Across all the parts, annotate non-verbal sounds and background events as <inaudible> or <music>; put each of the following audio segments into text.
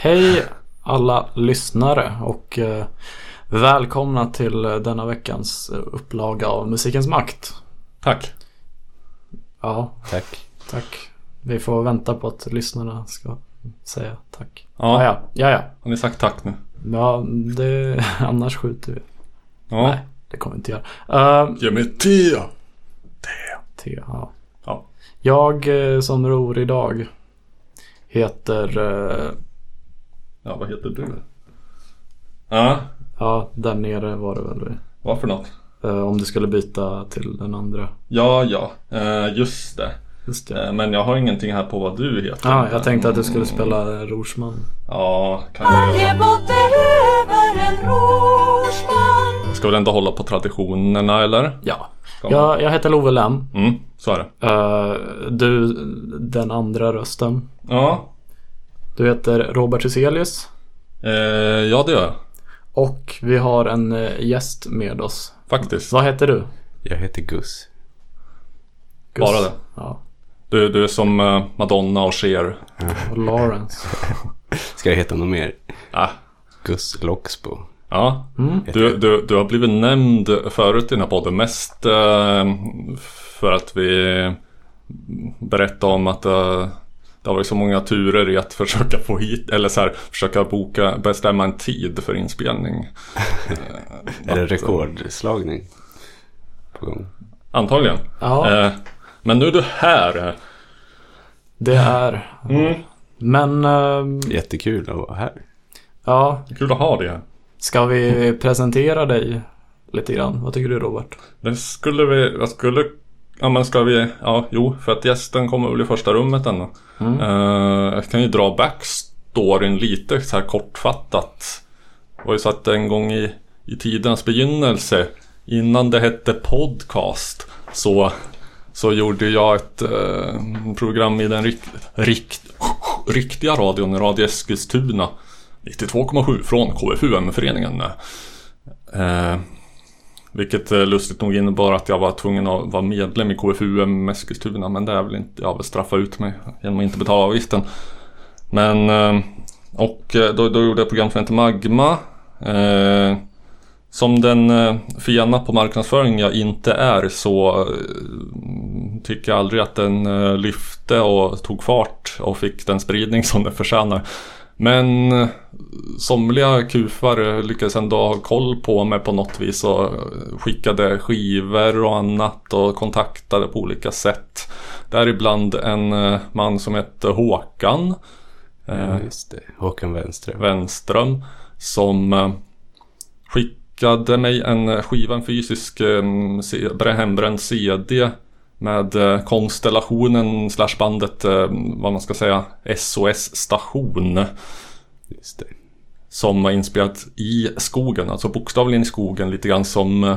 hej alla lyssnare och eh, välkomna till eh, denna veckans eh, upplaga av Musikens Makt. Tack. Ja, Tack. tack. Vi får vänta på att lyssnarna ska säga tack. Ja, Ja, ja, ja. ja. har ni sagt tack nu? ja det, <laughs> annars skjuter vi. Ja. Nej, det kommer vi inte göra. Uh, Ge mig te! te, ja. Ja. Jag som ror idag heter, eh, Ja, vad heter du? Ja, ja, där nere var det väl. vad för något? eh, om du skulle byta till den andra. Ja, ja, eh, just det. Just det. Eh, Men jag har ingenting här på vad du heter. Ja, jag tänkte att du skulle spela Rorsman. Ja, kan jag göra. Ska väl ändå hålla på traditionerna eller? Ja. Jag, jag heter Love Lem. Mm, så är det. Du, den andra rösten. Ja, Du heter Robert Hyselius. eh, ja det gör jag. Och vi har en eh, gäst med oss. Faktiskt. Vad heter du? Jag heter Gus. Gus? Bara det. Ja. Du, du är som eh, Madonna och Cher. Och Lawrence. <laughs> Ska jag heta något mer? Ah, Gus Loxbo. ja. Mm. Du, du, du har blivit nämnd förut i den här podden. Mest eh, för att vi berättade om att det har varit så många turer i att försöka få hit, eller så här, försöka boka, bestämma en tid för inspelning. <laughs> Är det rekordslagning på gång? Antagligen. Ja, Eh, men nu är du här. det är. Mm. Men ehm, Jättekul att vara här. ja, Kul att ha det här. ska vi presentera dig lite grann? Vad tycker du Robert? Det skulle vi, jag skulle, ja men ska vi, ja jo, för att gästen kommer väl i första rummet ändå. Mm. Eh, jag kan ju dra backstoryn lite så här kortfattat. Det var ju så att en gång i, i tidens begynnelse, innan det hette podcast, så, så gjorde jag ett eh, program i den rik, rikt, riktiga radion, Radio Eskilstuna. 92,7 från KFUM-föreningen. Eh, vilket eh, lustigt nog innebar att jag var tvungen att vara medlem i KFUM Eskilstuna. Men det är väl inte, jag vill straffa ut mig genom att inte betala avgiften. Men, eh, och eh, då, då gjorde jag program som heter Magma. Eh, som den eh, fena på marknadsföring jag inte är så eh, tycker jag aldrig att den eh, lyfte och tog fart och fick den spridning som den förtjänar. Men eh, somliga kufar lyckades ändå ha koll på mig på något vis och eh, skickade skivor och annat och kontaktade på olika sätt. Däribland en eh, man som hette Håkan Ja, just det. Håkan Wenström. Wenström som skickade mig en skiva, en fysisk hembränd CD med eh, konstellationen slash bandet, eh, vad man ska säga, SOS station. Som var inspelat i skogen, alltså bokstavligen i skogen lite grann som eh,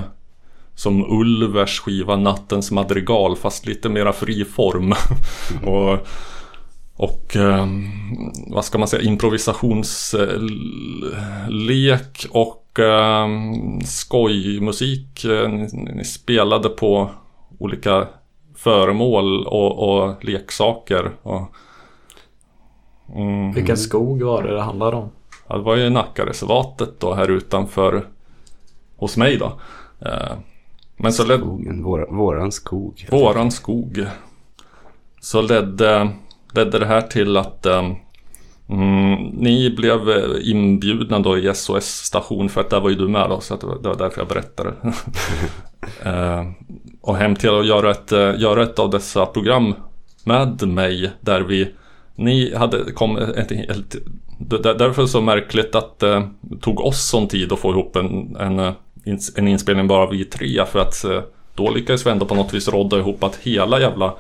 som Ulvers skiva Nattens madrigal fast lite mera fri form. <laughs> och och eh, vad ska man säga improvisationslek och eh, skojmusik. Ni spelade på olika föremål och, och leksaker. Och, mm, Vilken skog var det det handlade om? Ja, det var ju Nackareservatet då här utanför hos mig då. Eh, Men så ledde Skogen. Vår, våran skog. våran skog. Så ledde, ledde det här till att eh, mm, ni blev eh, inbjudna då i SOS station för att där var ju du med då så att det, var, det var därför jag berättade. <laughs> eh, och hem till att göra ett, eh, göra ett av dessa program med mig där vi ni hade kommit ett där- Därför så märkligt att det tog oss sån tid att få ihop en, en, eh, en inspelning bara vi tre för att eh, då lyckades vi ändå på något vis rådda ihop att hela jävla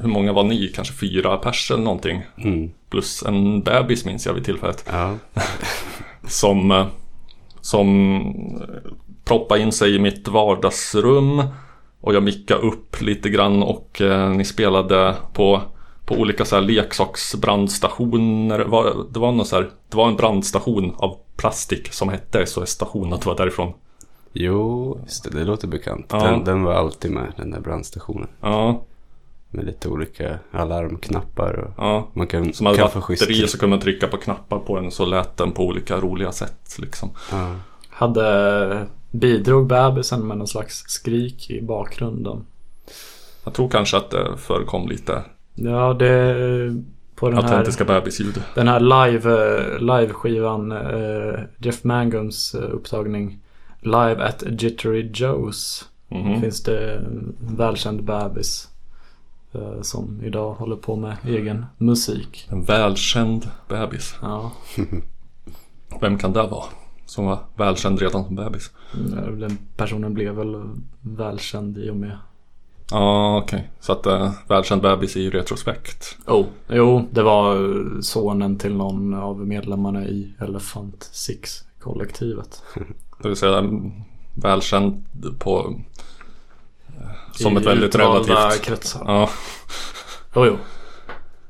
hur många var ni? Kanske fyra pers eller någonting. Mm. Plus en bebis minns jag vid tillfället. Ja. <laughs> Som, eh, som eh, proppade in sig i mitt vardagsrum. Och jag mickade upp lite grann och eh, ni spelade på, på olika så här leksaksbrandstationer. Det var, det, var någon så här, det var en brandstation av plastik som hette SOS station och det var därifrån. Jo, just det, det låter bekant. Ja. Den, den var alltid med, den där brandstationen. Ja, Med lite olika alarmknappar och ja. man kan, Som hade kan få batteri schysst... så kunde man trycka på knappar på den så lät den på olika roliga sätt liksom. Ja. Hade, bidrog bebisen med någon slags skrik i bakgrunden? Jag tror kanske att det förekom lite Ja, det... På den här, autentiska bebisljud. den här live, live-skivan, eh, Jeff Mangums eh, upptagning Live at Jittery Joe's Mhm. finns det en välkänd bebis eh, som idag håller på med egen musik. En välkänd bebis. Ja, Vem kan det vara? Som var välkänd redan som bebis. den personen blev väl välkänd i och med Ja, okej. Så att uh, välkänd bebis i retrospekt. Oh, jo, det var eh, sonen till någon av medlemmarna i Elephant Six kollektivet. <laughs> Det vill säga mm, välkänd på... eh, Som I ett väldigt relativt... kretsar. Ja. Jo, jo.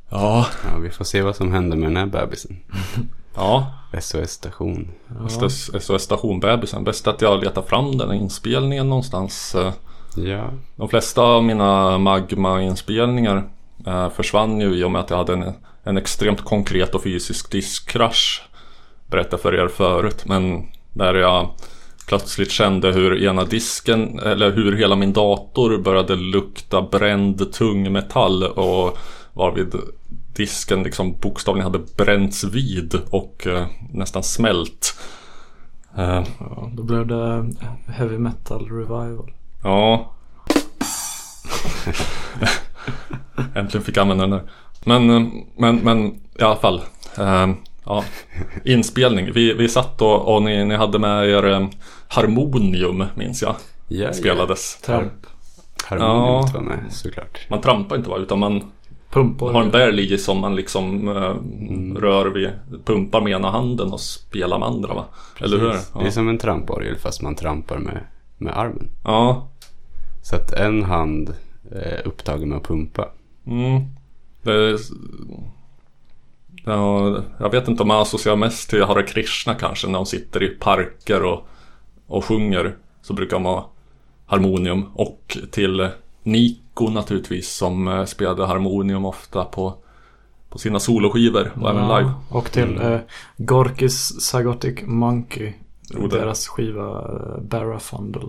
Ja. ja, vi får se vad som händer med den här bebisen. <laughs> Ja. SOS-station. Ja. SOS Station-bebisen. Bäst att jag letar fram den här inspelningen någonstans. Eh, Ja, De flesta av mina Magma-inspelningar eh, försvann ju i och med att jag hade en, en extremt konkret och fysisk diskkrasch. Berättade för er förut, men där jag plötsligt kände hur ena disken, eller hur hela min dator började lukta bränd tungmetall och varvid disken liksom bokstavligen hade bränts vid och eh, nästan smält. Eh, Ja, då blev det heavy metal revival. Ja. <laughs> Äntligen fick jag använda den där. Men, eh, men, men i alla fall. Eh, ja. Inspelning. Vi, vi satt och, och ni, ni hade med er eh, Harmonium minns jag. ja, Spelades. Tramp. Harmoniet Ja. var med såklart. Man trampar inte va, utan man Pumpor. har en berg som man liksom eh, rör vid, pumpar med ena handen och spelar med andra va? Eller hur? Precis. Det är Ja. som en tramporgel fast man trampar med, med armen. ja. Så att en hand är upptagen med att pumpa. Mm. Det, ja, jag vet inte om man associerar mest till Hare Krishna kanske när de sitter i parker och, och sjunger. Så brukar de ha harmonium. Och till Nico naturligtvis som eh, spelade harmonium ofta på, på sina soloskivor och även live. Och till eh, Gorkis Psychotic Monkey. Jo, deras skiva eh, Barrafundle.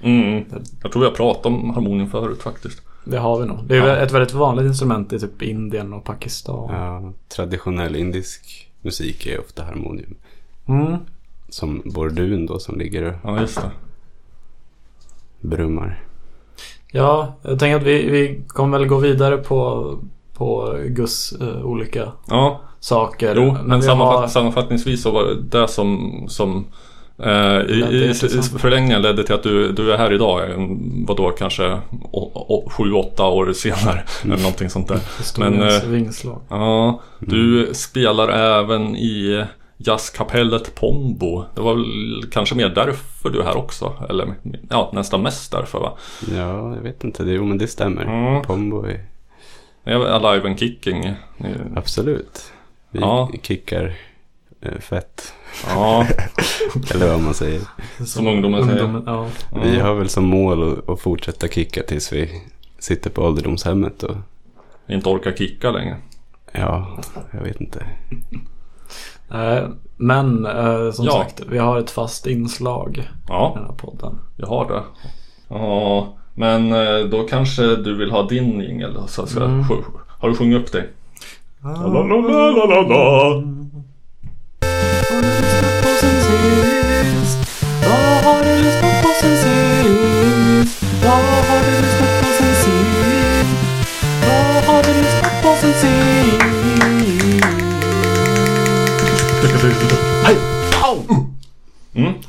Mm. Jag tror jag pratade om harmonium förut faktiskt. Det har vi nog. Det är Ja. ett väldigt vanligt instrument i typ Indien och Pakistan. Ja, traditionell indisk musik är ofta harmonium. Mm. Som bordun då som ligger och Ja, just det. brummar. Ja, jag tänker att vi, vi kommer väl gå vidare på, på Gus eh, olika Ja, saker. jo, men vi sammanfatt, har- sammanfattningsvis så var det det som, som eh, i, Ledde i, till i förlängningen ledde till att du, du är här idag. en- Vadå, kanske å- å- sju, åtta år senare. <laughs> Eller någonting sånt där. Historiens men, eh, vingslag. Ja, du spelar även i jazzkapellet Pombo. Det var väl kanske mer därför du är här också? Eller ja, nästan mest därför va? Ja, jag vet inte. Det, jo, men det stämmer. Mm. Pombo är... Är Alive and Kicking. Absolut. Vi Ja. kickar eh, fett. Ja, <laughs> Eller vad man säger. som ungdomen säger. Ungdomen, ja. Vi har väl som mål att, att fortsätta kicka tills vi sitter på ålderdomshemmet och inte orkar kicka längre. ja, jag vet inte. Eh, Men eh, som Ja. sagt, vi har ett fast inslag i Ja. den här podden. Jag har det. Ja, men eh, då kanske du vill ha din jingel Mm. Har du sjungit upp dig? Vad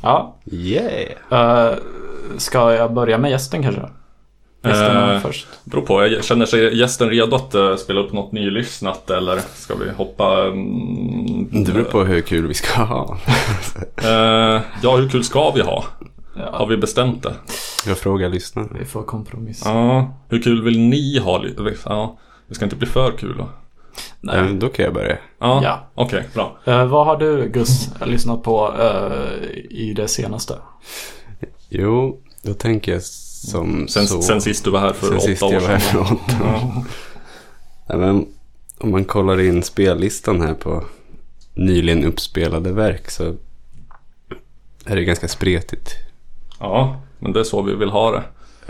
Ja, Yeah! eh, ska jag börja med gästen kanske? Gästerna Eh, först. Beror på, jag känner sig gästen redo att eh, spela upp något nylyssnat eller ska vi hoppa? mm, Det beror på hur kul vi ska ha. <laughs> Ja, hur kul ska vi ha? Har Ja, vi bestämt det? Jag frågar lyssnarna. vi får kompromissa. Ja, hur kul vill ni ha? Ja, det ska inte bli för kul då. Nej. Ja, då kan jag börja. Ja, Ja. okej, bra. Eh, vad har du Gus lyssnat på eh, i det senaste? Jo, då tänker jag som Sen, så. sen sist du var här för sen åtta sist år jag var här för åtta år. Nej, men, om man kollar in spellistan här på nyligen uppspelade verk så är det ganska spretigt. ja, men det är så vi vill ha det.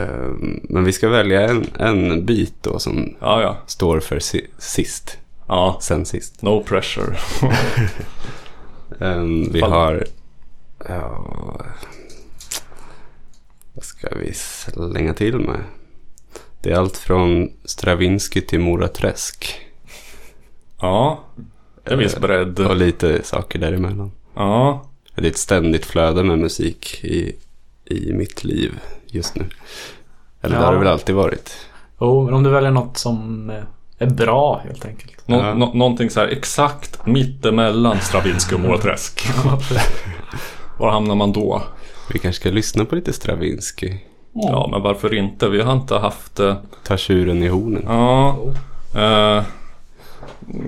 Ehm, Men vi ska välja en, en bit då som Ja, ja. står för si- sist. Ja, Sen sist. no pressure. <laughs> Ehm, vi har... Ja, vad ska vi slänga till med? Det är allt från Stravinsky till Mora Träsk. Ja, det är viss Eh, bredd. Och lite saker däremellan. Ja, Det är ett ständigt flöde med musik i, i mitt liv just nu. Eller det Ja. har det väl alltid varit. Jo, men om du väljer något som eh, är bra helt enkelt. nå- Ja. nå- någonting så här exakt mittemellan Stravinsky och <laughs> Moraträsk. <laughs> Var hamnar man då? Vi kanske ska lyssna på lite Stravinsky. Ja, men varför inte? Vi har inte haft... eh, Ta tjuren i hornen. Ja, eh,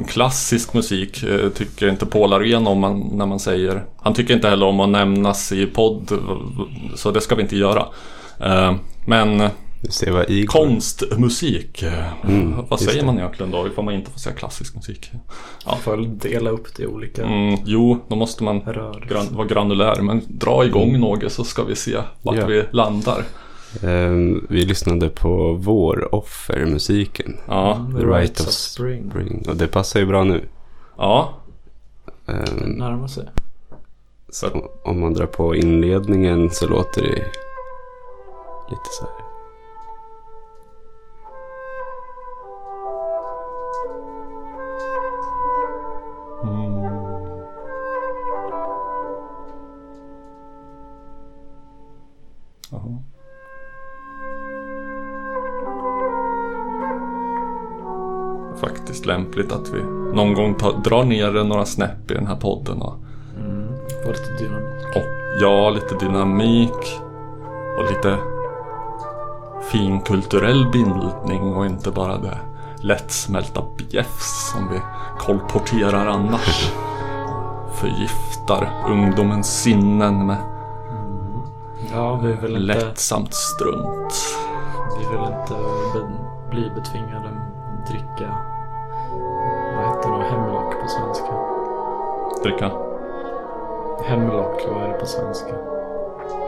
klassisk musik eh, tycker inte Paul Arén om man, när man säger. Han tycker inte heller om att nämnas i podd, så det ska vi inte göra. Eh, men konstmusik, eh, Mm, vad säger det. man egentligen då ifall man inte får säga klassisk musik? Ja, får dela upp det i olika Mm, jo, då måste man gran, vara granulär, men dra igång något så ska vi se vart Ja. vi landar. Ehm, vi lyssnade på Våroffer-musiken. Ja, The Rites of Spring. Spring. Och det passar ju bra nu. ja. Ehm, Närmar sig. så om man drar på inledningen så låter det lite så här. Jaha. Faktiskt lämpligt att vi någon gång tar, drar ner det några snäpp i den här podden. Och, Mm. Och lite dynamik. och ja, lite dynamik och lite finkulturell bildning och inte bara det lättsmälta bjäfs som vi kolporterar annars. <laughs> Förgiftar ungdomens sinnen med Ja, vi vill inte, lättsamt strunt. vi vill inte bli betvingade dricka. Vad heter det? Hemlock på svenska. Dricka. Hemlock, vad är det på svenska?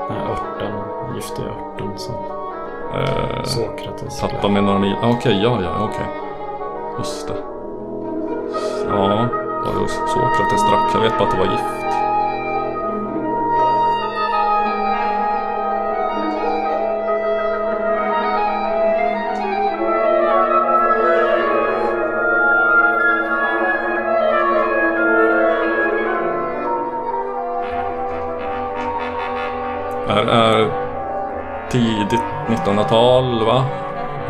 Den här örten, giftiga örten som Eh, Sokrates Tappa med några mil. Ah, Okej, ja, ja, okej. Just det. Ja, Sokrates drack? Jag vet bara att det var gift. 1900-tal va?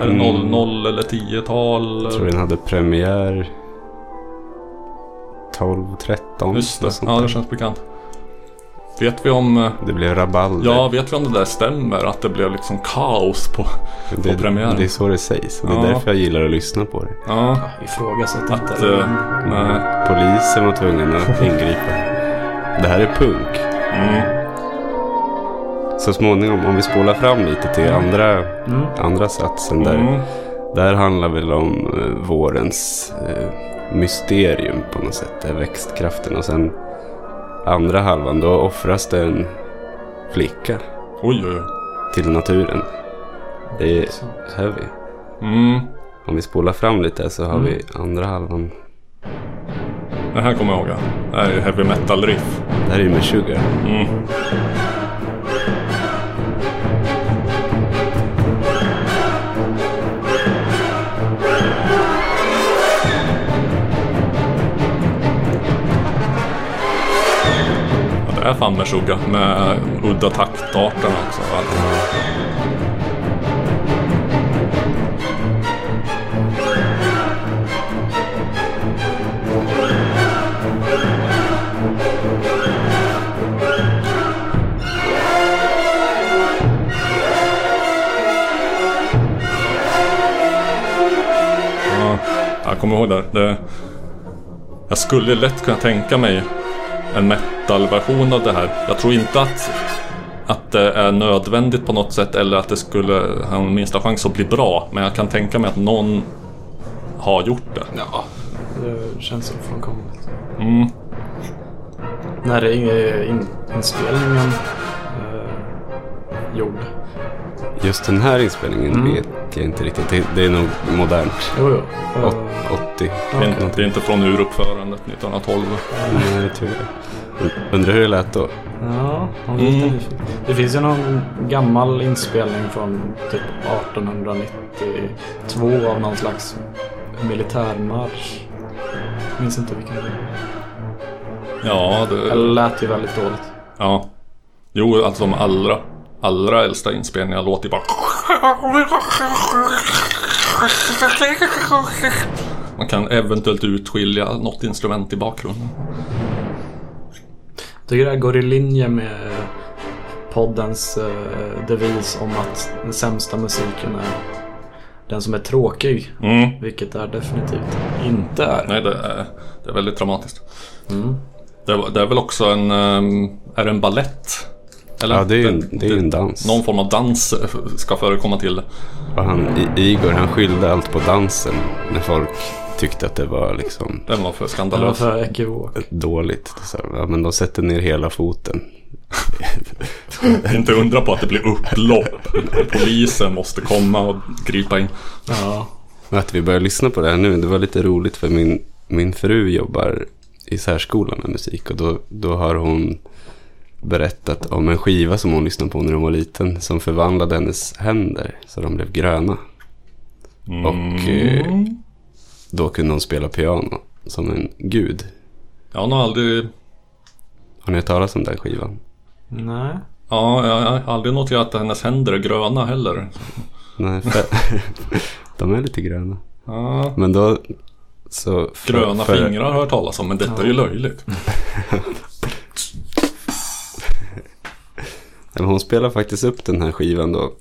Är det Mm. 00 eller 10-tal? Jag tror den hade premiär 12-13. Just något det, ja det känns bekant. Vet vi om... eh, Det blev rabalder. Ja, vet vi om det där stämmer? Att det blev liksom kaos på... det, på premiären. det är så det sägs. Och det är Ja. därför jag gillar att lyssna på det. Ja, Ja, ifrågasätt att... inte. eh, nej. Polisen var tvungen att ingripa. Det här är punk. Mm, Så småningom, om vi spolar fram lite till andra, Mm. andra satsen där. mm, Där handlar väl om eh, vårens eh, mysterium på något sätt. Det växtkraften. Och sen andra halvan, då offras det en flicka oj, oj, oj. till naturen. Det är heavy. Mm, Om vi spolar fram lite så har Mm. vi andra halvan. det här kommer jag ihåg. Det här är heavy metal riff. Det här är ju med Sugar. Mm. Är fan med Suga med udda taktarterna också. Ja, jag kommer ihåg det. det. Jag skulle lätt kunna tänka mig en metal-version av det här. Jag tror inte att, att det är nödvändigt på något sätt eller att det skulle ha en minsta chans att bli bra. Men jag kan tänka mig att någon har gjort det. Ja, det känns ofrånkomligt. Mm. När är in, inspelningen eh, gjord? Just den här inspelningen Mm. vet jag inte riktigt. Det, det är nog modernt. Jo, jo. Åt- 80. Det, är inte, det är inte från uruppförandet 1912. Nej, det. Undrar hur det lät då. Ja, Mm. Det finns ju någon gammal inspelning från typ 1892 av någon slags militärmarsch. Jag minns inte vilken det var. Ja, Det det, lät ju väldigt dåligt. ja. Jo, alltså de allra, allra äldsta inspelningarna låter bara... Man kan eventuellt utskilja något instrument i bakgrunden. Jag tycker det här går i linje med poddens eh, devis om att den sämsta musiken är den som är tråkig. Mm. Vilket det definitivt inte är. Nej, det är, det är väldigt dramatiskt. Mm. Det, är- det är väl också en... ehm, Är det en ballett? Eller? Ja, det är ju en, det är en dans. Någon form av dans eh, ska förekomma till det. Och han, Igor han skyllde allt på dansen. När folk tyckte att det var liksom Den var för Det var skandalös. för ekivok. dåligt. Så, ja, men de sätter ner hela foten. <laughs> Inte undra på att det blir upplopp. Polisen måste komma och gripa in. Ja. Att vi börjar lyssna på det här nu, det var lite roligt för min, min fru jobbar i särskolan med musik och då, då har hon berättat om en skiva som hon lyssnade på när hon var liten som förvandlade hennes händer så de blev gröna. Och eh, då kunde hon spela piano som en gud. Jag har nog aldrig... Har ni hört talas om den skivan? Nej. Ja, jag har aldrig noterat att hennes händer är gröna heller. Nej, för, <laughs> de är lite gröna. Ja, Men då så... för- gröna för- fingrar har jag hört talas om, men detta är ju löjligt. <laughs> Men hon spelade faktiskt upp den här skivan då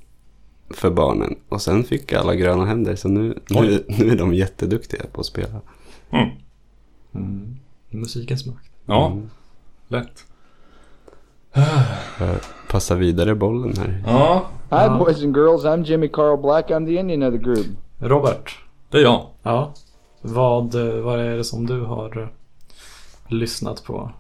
för barnen. Och sen fick alla gröna händer. Så nu, nu, nu är de jätteduktiga på att spela. Mm. Musikens makt. Ja, lätt. Jag passar vidare bollen här. Ja, Hi, boys and girls. I'm Jimmy Carl Black. I'm the Indian of the group. Robert. det är jag. Ja. Vad, eh, vad är det som du har eh, lyssnat på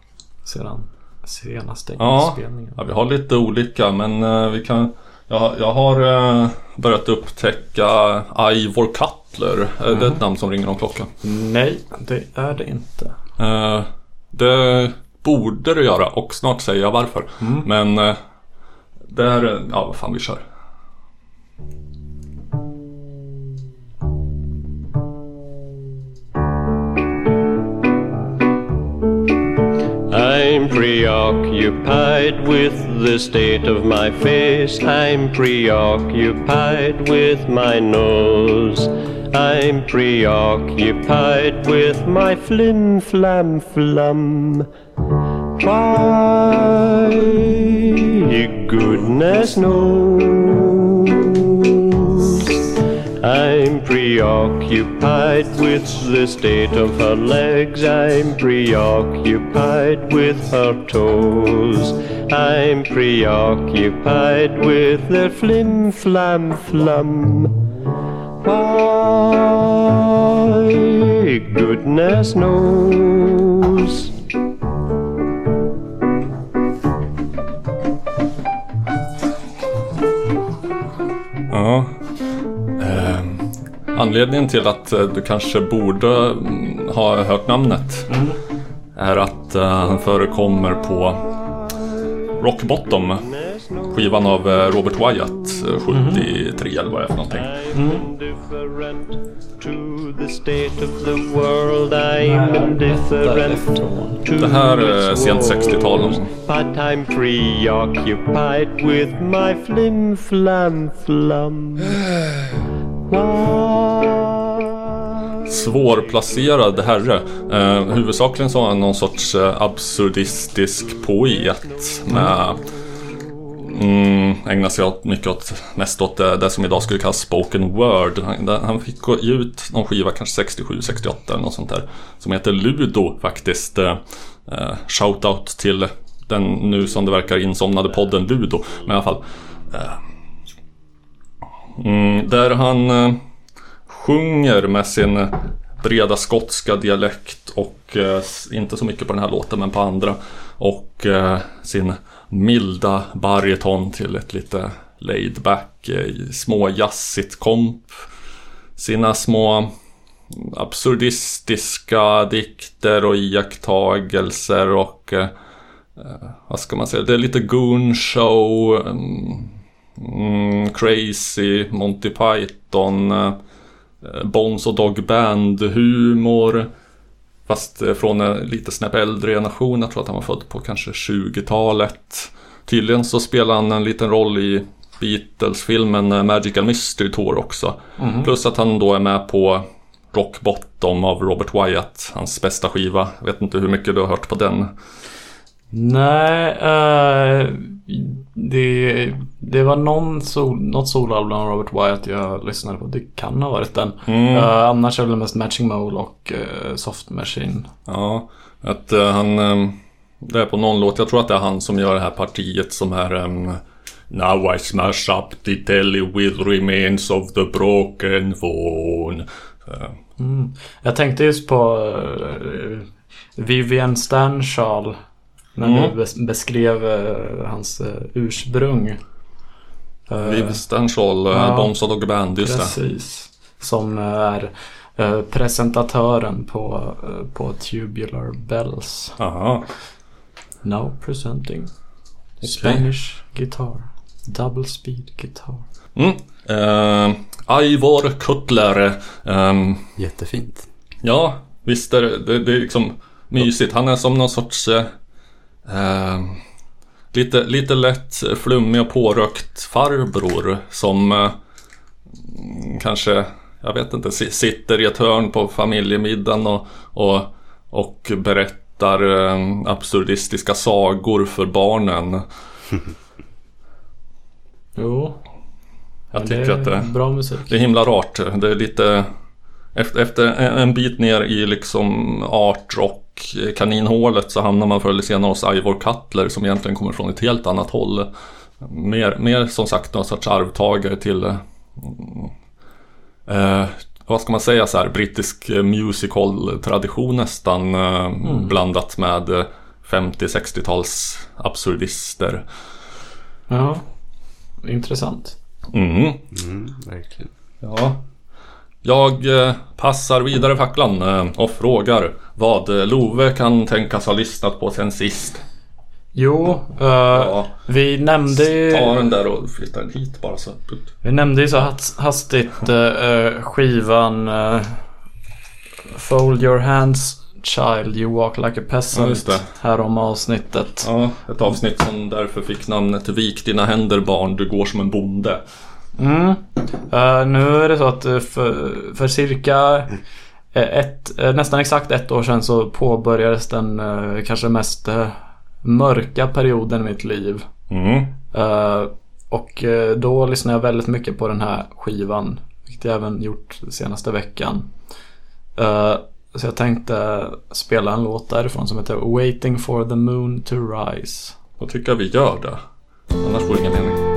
sedan senaste Ja. inspelningen? Ja, vi har lite olika, men eh, vi kan... Jag, jag har eh, börjat upptäcka Ivor Cutler. Är det ett namn som ringer om klockan? Nej, det är det inte. Eh, det borde du göra och snart säger jag varför. Men eh, det är... Ja, vad fan vi kör. I'm preoccupied with the state of my face. I'm preoccupied with my nose. I'm preoccupied with my flim flam flum. Why, goodness knows. I'm preoccupied with the state of her legs. I'm preoccupied with her toes. I'm preoccupied with their flim flam flum. Why, goodness knows. Ja. Anledningen till att eh, du kanske borde mm, ha hört namnet är att eh, han förekommer på Rock Bottom. skivan av eh, Robert Wyatt, eh, 73 eller vad det är för någonting. To Det här är sent 60-tal någon <sighs> <sighs> Svårplacerad herre. Eh, huvudsakligen så var han någon sorts eh, absurdistisk poet. Med, mm, ägnar sig åt, mycket åt, mest åt det, det som idag skulle kallas spoken word. Han, det- han fick gå ut någon skiva, kanske 67, 68 eller något sånt där. Som heter Ludo faktiskt. Eh, eh, Shoutout till den nu som det verkar insomnade podden Ludo. Men i alla fall. Eh, mm, där han eh, sjunger med sin breda skotska dialekt och eh, inte så mycket på den här låten men på andra. Och eh, sin milda bariton till ett lite laid back, eh, små småjazzigt komp. Sina små absurdistiska dikter och iakttagelser och eh, eh, vad ska man säga, det är lite goon show, mm, mm, mm, crazy, Monty Python, eh, Bones och Dog Band humor. Fast eh, från en lite snäpp äldre generation. Jag tror att han var född på kanske 20-talet. Tydligen så spelar han en liten roll i Beatles-filmen eh, Magical Mystery Tour också. Plus att han då är med på Rock Bottom av Robert Wyatt. Hans bästa skiva. Jag vet inte hur mycket du har hört på den. Nej, eh, det, det var någon sol, något soloalbum av Robert Wyatt jag lyssnade på. Det kan ha varit den. Mm. Eh, annars är det mest Matching Mole och eh, Soft Machine. Ja, att eh, han... eh, det är på någon låt, jag tror att det är han som gör det här partiet som är... Now I smash up the telly with remains of the broken phone. Eh, Jag tänkte just på Vivian Stanshall. När Mm. du bes- beskrev eh, hans uh, ursprung. Eh, Viv Stanshall, uh, ja. Bombs och Band, just det. Precis. Som är eh, presentatören på, eh, på Tubular Bells. Aha. Now presenting Okej. Spanish guitar. Double speed guitar. Mm. Uh, Ivor Cutler. ehm, Jättefint. Ja, visst är det, det, det är liksom mysigt. Han är som någon sorts eh, eh, lite, lite lätt flummig och pårökt farbror som eh, kanske, jag vet inte, si- sitter i ett hörn på familjemiddagen och, och, och berättar eh, absurdistiska sagor för barnen. <laughs> Jo. Jag tycker det att det, bra musik. det är himla rart. Det är lite efter, efter en bit ner i liksom art rock kaninhålet så hamnar man förr eller senare hos Ivor Cutler som egentligen kommer från ett helt annat håll. Mer, mer som sagt någon sorts arvtagare till eh, eh, vad ska man säga så här brittisk eh, musical tradition nästan eh, blandat med eh, 50-60-tals absurdister. Ja. Intressant. Mm. Mm, verkligen. Ja. Jag eh, passar vidare facklan eh, och frågar vad eh, Love kan tänkas ha lyssnat på sen sist. Jo, eh, Ja, vi nämnde ju... ta den där och flytta den hit bara så. Vi nämnde ju så has- hastigt <laughs> eh, skivan uh, Fold your hands child you walk like a Ja, peasant just det. här om avsnittet. Ja, ett avsnitt som därför fick namnet Vik dina händer barn, du går som en bonde. Mm. Eh, nu är det så att eh, för, för cirka eh, ett, nästan exakt ett år sedan så påbörjades den eh, kanske mest eh, mörka perioden i mitt liv. Mm. Och då lyssnade jag väldigt mycket på den här skivan. Vilket jag även gjort senaste veckan. Så jag tänkte spela en låt därifrån som heter Waiting for the moon to rise. Då tycker jag vi gör det. Annars vore det ingen mening.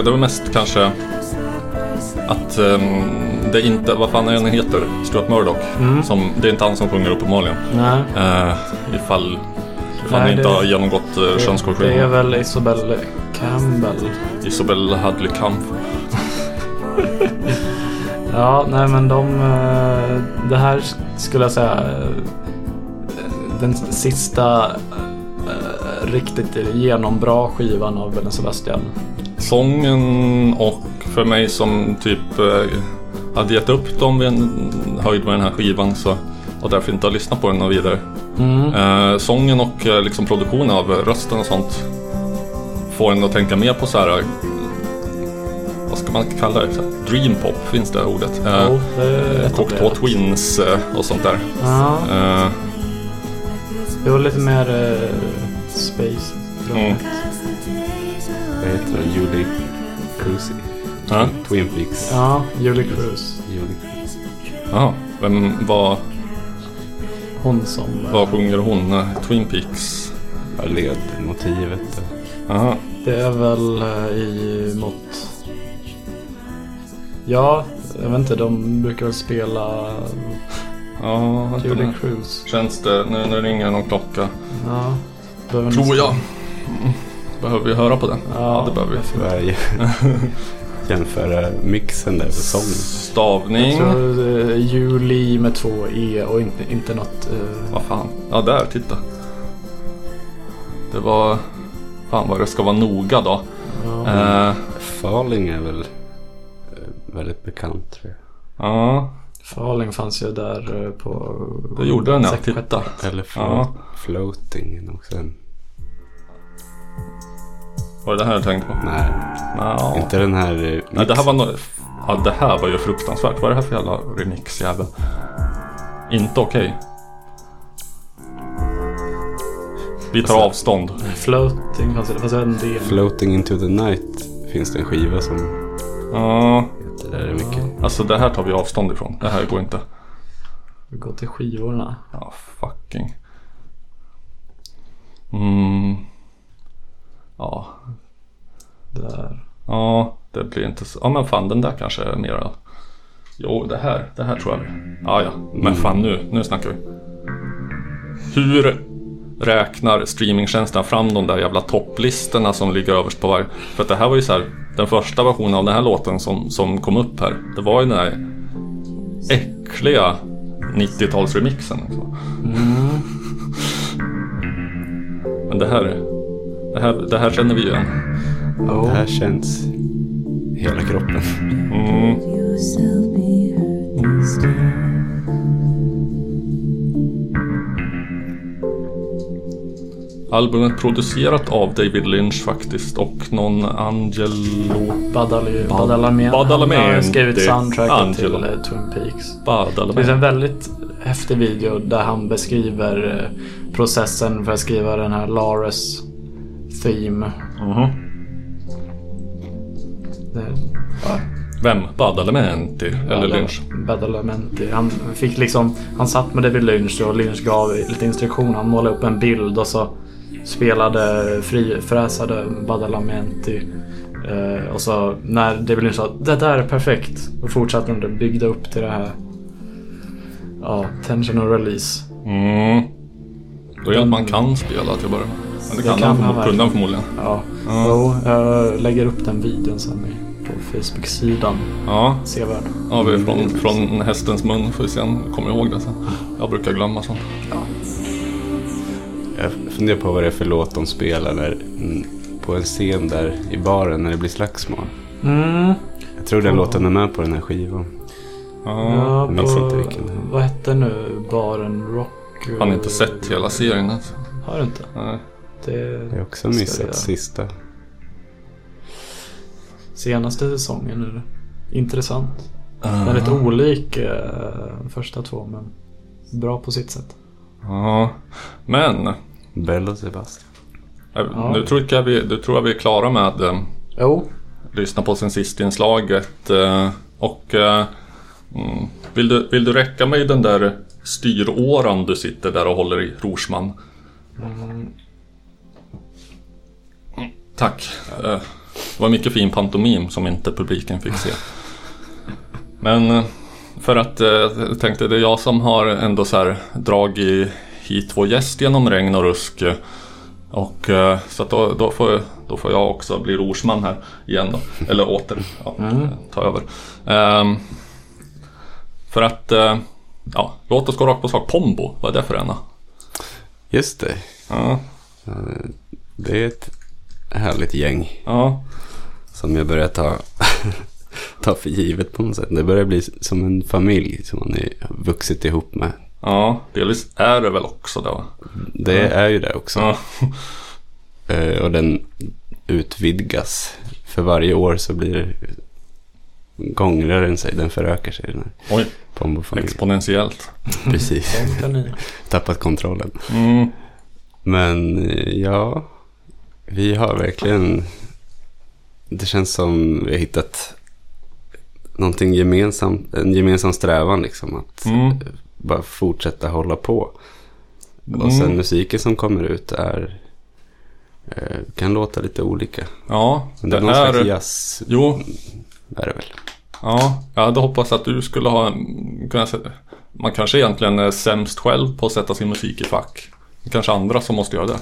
Överraskad. Det var mest kanske att ehm, det inte, vad fan är den heter? Stuart Murdoch. Som, det är inte han som sjunger uppenbarligen. Nej. Uh, ifall ifall Nej, ni inte det- har genomgått uh, Det är könskorrigering. väl Isabelle Campbell. Isabel Hadley Kampf. <laughs> Ja, nej men de... eh, Det här skulle jag säga... eh, Den sista eh, riktigt genombra skivan av Bellen Sebastian. Sången och för mig som typ eh, hade gett upp dem vid en höjd med den här skivan så och därför inte har lyssnat på den och vidare. Mm. Eh, sången och eh, liksom produktionen av rösten och sånt får en att tänka mer på så här. eh, Vad ska man kalla det? Dream pop, finns det ordet? Eh, Jo, det Cocteau etablerat. Twins eh, och sånt där. Ja, Eh, det var lite mer uh, space. Mm. Heter det? Julie Cruise. Ja. Twin Peaks. Ja, Julie Cruz. Julie Cruise. Jaha, vem, vad, Hon som... vad sjunger hon? Eh, Twin Peaks? Ja, ledmotivet. Jaha, Det är väl eh, i mot... Ja, jag vet inte. De brukar väl spela ja, Julie. Cruz. Känns det, nu, nu ringer någon klocka. Ja. Tror jag. Mm. Behöver vi höra på den? Ja, det behöver vi. Varje <laughs> jämföra mixen där för sången. Stavning. Jag tror eh, Julie med två E och inte, inte något... eh, Vad fan. Ja, där, titta. Det var... Fan vad det ska vara noga då. ja. Eh, Falling är väl eh, väldigt bekant tror jag. ja, Falling fanns ju där eh, på... det gjorde den ja. Titta. Eller Ja. float, floating är också. Var det det här jag tänkte på? Nej, Ja. inte den här. eh, Nej, det här var nog... Ja, det här var ju fruktansvärt. Vad är det här för jävla remix jävel? Inte okej. Vi tar avstånd. Floating fanns det. Vet inte det. Floating into the night finns det en skiva som Ja, heter. Där är mycket. alltså det här tar vi avstånd ifrån. Det här går inte. Vi går till skivorna. Ja, fucking. Mm. Ja, Där. ja, det blir inte så. Ja, men fan den där kanske är mera. Jo, det här, det här tror jag. Ja, ja, men fan nu, nu snackar vi. Hur räknar streamingtjänsten fram de där jävla topplistorna som ligger överst på varje? För att det här var ju så här, den första versionen av den här låten som, som kom upp här. Det var ju den här äckliga 90-talsremixen. Liksom. Men det här, det här, det här känner vi igen. Det här känns i hela kroppen. Mm. Albumet producerat av David Lynch faktiskt och någon Angelo Badali, Bad- Badalamen. Badalamenti. Han har skrivit soundtracket Angelo. till eh, Twin Peaks. Det finns en väldigt häftig video där han beskriver eh, processen för att skriva den här Lares Theme. Det, ja, Vem? Badalamenti eller Lynch? Badalamenti. Han fick liksom, han satt med David Lynch och Lynch gav lite instruktion. Han målade upp en bild och så spelade, frifräsade Badalamenti. Eh, och så när David Lynch sa det där är perfekt. Då fortsatte han och byggde upp till det här. Ja, tension och release. Mm. Då är det att man kan spela till att börja med. Men det Det kan, kan han, han kunde han förmodligen. Ja, Ja. Jo, jag lägger upp den videon sen på Facebook-sidan. Ja, Sevärd. ja vi är från, från hästens mun får vi se om jag kommer ihåg det sen. Jag brukar glömma sånt. Jag funderar på vad det är för låt de spelar när, mm, på en scen där i baren när det blir slagsmål. Mm. Jag tror den låten är med på den här skivan. Ja, Ja, jag minns på, inte vilken. Vad hette nu baren Rock? han har inte sett hela serien alltså. Har du inte? Nej. Det Jag har också missat jag- sista. senaste säsongen nu. Intressant. Ah. Väldigt olik eh, första två men bra på sitt sätt. Ja, men Bell och Sebastian. Eh, Nu tror jag vi, nu tror jag vi är klara med eh, Jo, lyssna på sen sist inslaget. Eh, och eh, mm, vill, du, vill du räcka mig den där styråran du sitter där och håller i, Rorsman? Mm, Tack. Eh, det var mycket fin pantomim som inte publiken fick se. Men eh, för att eh, jag tänkte det är jag som har ändå så här dragit hit vår gäst genom regn och rusk. Och så att då, då, får, då får jag också bli rorsman här igen då. Eller åter, ja, <laughs> ta över. Ehm, för att, ja, låt oss gå rakt på sak. Pombo, vad är det för ena? Just det. Ja, Det är ett härligt gäng ja, som jag börjar ta, <laughs> ta för givet på något sätt. Det börjar bli som en familj som man har vuxit ihop med. ja, delvis är det väl också det va? Det är ju det också. Ja, <laughs> Eh, Och den utvidgas. För varje år så blir det gångrar den sig. Den förökar sig den här oj, Pombo-familjen. exponentiellt. Precis. <laughs> Tappat kontrollen. Mm, Men eh, ja, vi har verkligen... Det känns som vi har hittat någonting gemensamt, en gemensam strävan liksom. Att Mm. bara fortsätta hålla på. Och sen Mm. musiken som kommer ut är... eh, Kan låta lite olika. ja, Men det det är någon slags är... jazz Jo, är det väl. Ja, jag hade hoppats att du skulle ha kunna Man kanske egentligen är sämst själv på att sätta sin musik i fack. Det kanske andra som måste göra det.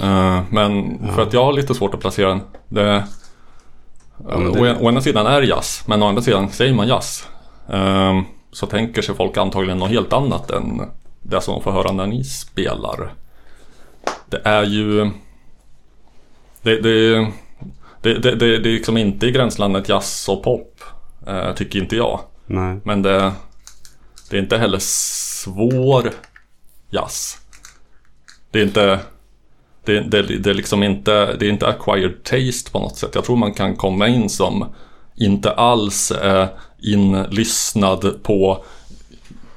Eh, Men för att jag har lite svårt att placera den. Det, men det- å, ena sidan är det jazz, men å andra sidan säger man jazz. eh, Så tänker sig folk antagligen något helt annat än det som de får höra när ni spelar. Det är ju... Det, det, det, det, det, det är liksom inte i gränslandet jazz och pop. eh, tycker inte jag. Nej. Men det, det är inte heller svår jazz. Det är inte... Det, det, det är liksom inte, det är inte acquired taste på något sätt. Jag tror man kan komma in som inte alls är inlyssnad på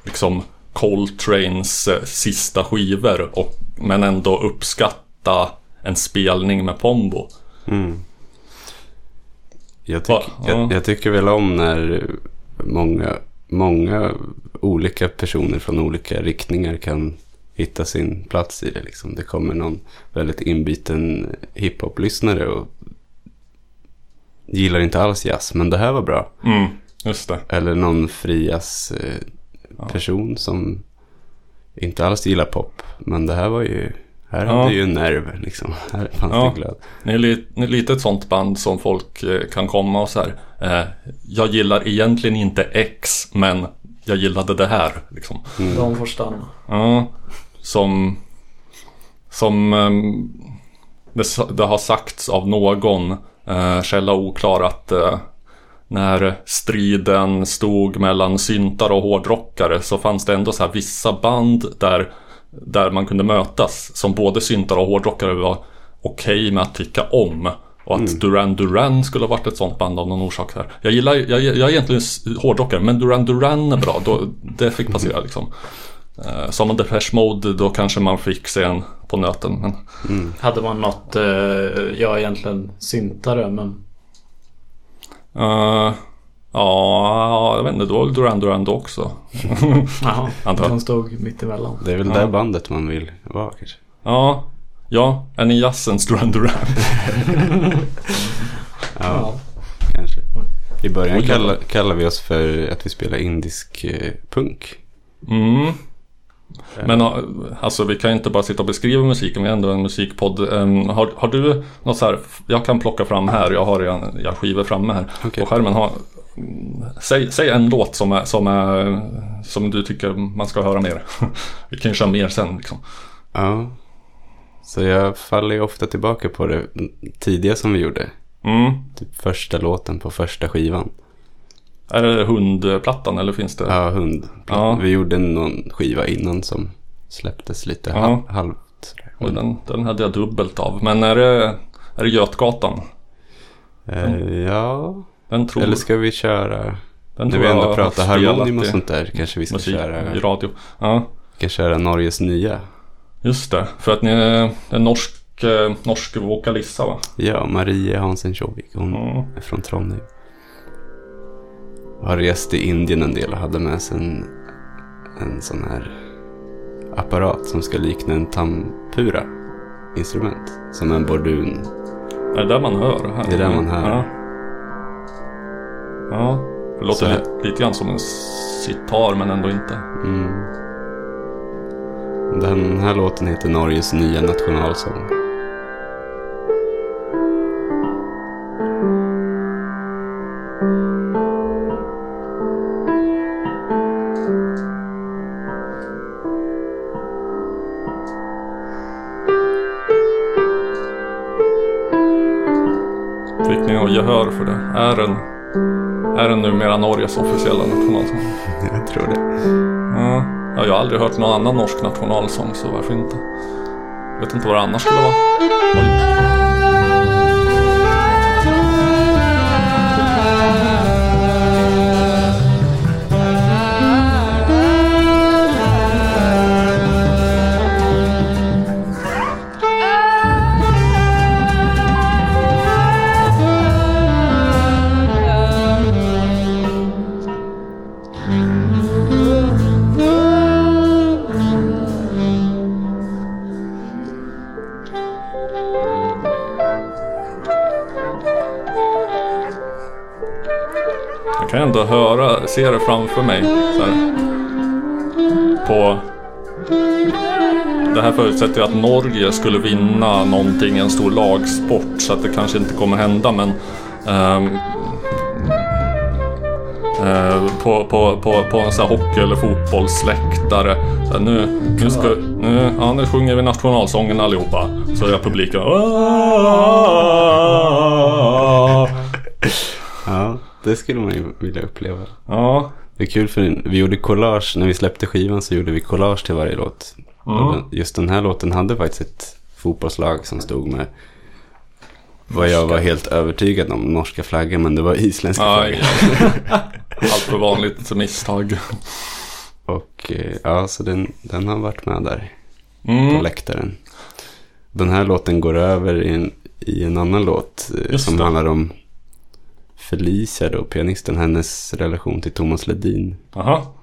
liksom Coltranes eh, sista skivor och, men ändå uppskatta en spelning med Pombo. Mm. Jag, tyck? Ja. jag, jag tycker väl om när många, många olika personer från olika riktningar kan hitta sin plats i det. Liksom. Det kommer någon väldigt inbiten hiphop-lyssnare och gillar inte alls jazz, men det här var bra. Mm, just det. Eller någon frias eh, person som inte alls gillar pop, men det här var ju här Ja. hade ju en nerv liksom. <laughs> Här fanns Ja. det glöd. Ni är, li, ni är lite ett sånt band som folk eh, kan komma och så här. Eh, jag gillar egentligen inte X, men jag gillade det här. Liksom. De får stanna. Ja, som som ehm, det, det har sagts av någon eh, källa oklar att eh, när striden stod mellan syntar och hårdrockare så fanns det ändå så här vissa band där, där man kunde mötas som både syntar och hårdrockare var okej med att tycka om. Och att Duran Duran skulle ha varit ett sånt band av någon orsak här. Jag gillar, jag, jag är egentligen hårdrockare men Duran Duran är bra. Då, det fick passera liksom. Eh, Som en Depeche Mode då kanske man fick se en på nöten. Men, Hade man något, eh, jag är egentligen syntare men eh, ja, jag vet inte. Då var väl Duran Duran då också. <laughs> Jaha, <laughs> Antar jag. de stod mitt emellan. Det är väl Ja. det bandet man vill vara kanske. Ja, ja, är ni jazzens Duran Duran? <laughs> Ja, kanske. I början kallar vi oss för att vi spelar indisk eh, punk. Mm. Men ja, alltså vi kan ju inte bara sitta och beskriva musiken, vi är ändå en musikpodd. Ehm, har, har du något så här, jag kan plocka fram här, jag har redan jag skivor framme här Okej. på skärmen. Har, säg, säg en låt som, är, som, är, som du tycker man ska höra mer. <laughs> vi kan ju köra mer sen liksom. Ja. Så jag faller ju ofta tillbaka på det tidiga som vi gjorde. Mm. Typ första låten på första skivan. Är det hundplattan eller finns det? Ja, hund. Ja. Vi gjorde någon skiva innan som släpptes lite Ja. halv, halvt. Och den, den hade jag dubbelt av. Men är det, är det Götgatan? Eh, ja, tror eller ska vi köra... den När vi ändå pratar harmonium och sånt där kanske vi ska Musik köra, i radio. Ja. kan köra Norges nya. Just det, för att ni är en norsk norsk, eh, norsk vokalissa va? Ja, Marie Hansen Tjovik. Hon Mm. är från Trondheim. Har rest i Indien en del och hade med sig en, en sån här apparat som ska likna en tampura instrument. Som en bordun. Är det där man hör? Här? Det är där man hör. Ja. ja. Det låter lite, lite grann som en sitar men ändå inte. Mm. Den här låten heter Norges nya nationalsång. Fick ni något gehör för det? Är den, är den numera Norges officiella nationalsång? <laughs> Jag tror det. Ja. ja, jag har aldrig hört någon annan norsk nationalsång så varför inte? Vet inte vad det annars skulle vara. Oj. Ser det framför mig. Så här. På... Det här förutsätter ju att Norge skulle vinna någonting, en stor lagsport. Så att det kanske inte kommer hända men... Um, uh, på, på, på, på en sån här hockey eller fotbollsläktare. Så här, nu, nu, ska, nu, ja, nu sjunger vi nationalsången allihopa. Så är publiken... "Aah." Det skulle man ju vilja uppleva. Ja, Det är kul för vi gjorde collage, när vi släppte skivan så gjorde vi collage till varje låt. Den, just den här låten hade faktiskt ett fotbollslag som stod med vad jag var helt övertygad om, norska flaggor, men det var isländska Aj. flaggor. <laughs> Allt för vanligt misstag. Och eh, ja, så den, den har varit med där på Mm. läktaren. Den här låten går över i en, i en annan låt eh, Just som det. handlar om Felicia då, pianisten, hennes relation till Thomas Ledin. Aha.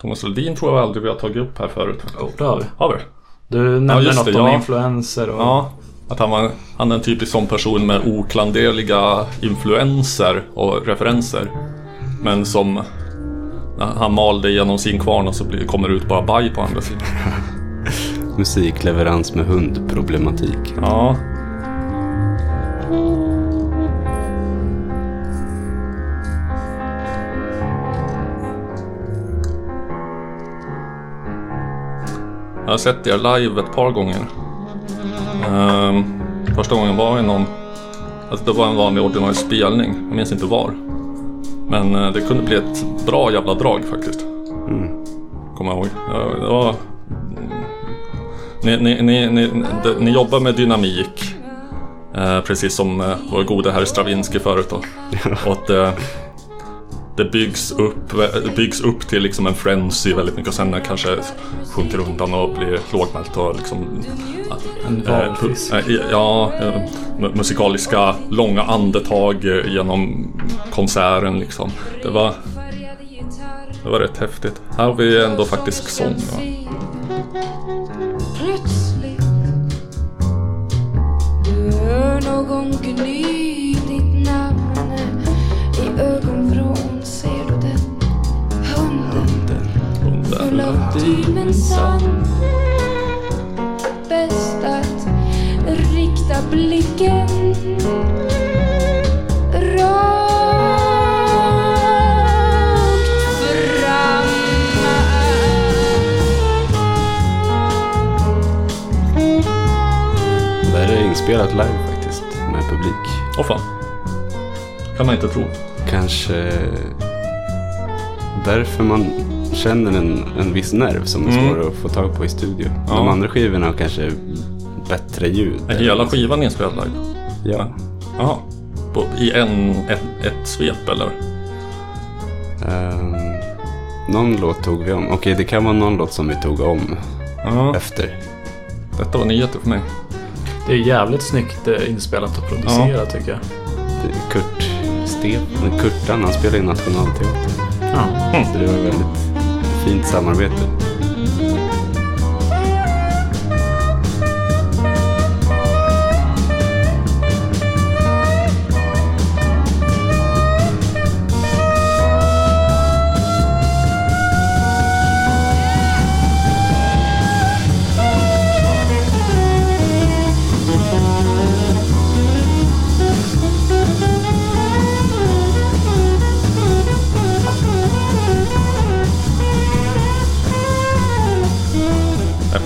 Thomas Ledin tror jag aldrig vi har tagit upp här förut. Jo, det har vi. Har vi? Du nämnde just något det, om ja. influenser och... Ja. Att han, var, han är en typisk sån person med oklanderliga influenser och referenser. Men som när han malde genom sin kvarn och så kommer det ut bara baj på andra sidan. <laughs> Musikleverans med hundproblematik. Ja. Jag har sett er live ett par gånger. Ehm, första gången var i någon... Alltså det var en vanlig ordinarie spelning. Jag minns inte var. Men eh, det kunde bli ett bra jävla drag faktiskt. Kommer jag ihåg. Ja, Det var... Ni, ni, ni, ni, ni jobbar med dynamik. Eh, precis som eh, vår gode herr Stravinsky förut då. Att eh, det byggs upp, det byggs upp till liksom en frenzy väldigt mycket och sen kanske sjunker undan och blir lågmält och liksom... En eh, valfisk. pu- eh, ja, eh, mu- musikaliska långa andetag eh, genom konserten liksom. Det var, det var rätt häftigt. Här har vi ändå faktiskt sång. Va? Plötsligt Du hör någon gny Ty men sann Bäst att rikta blicken inspelat live faktiskt, med publik. Åh fan. Kan man inte tro. Kanske därför man känner en, en viss nerv som är Mm. svår att få tag på i studio. Ja. De andra skivorna har kanske bättre ljud. Är hela skivan inspelad live? Ja. Jaha. På, I en, ett, ett svep eller? Ehm, någon låt tog vi om. Okej, det kan vara någon låt som vi tog om Ja. efter. Detta var nyheter för mig. Det är jävligt snyggt eh, inspelat och producerat tycker jag. Det är Kurt Stefan, Kurtan, han spelar i Nationalteatern. Ja. Så det var väldigt fint samarbete.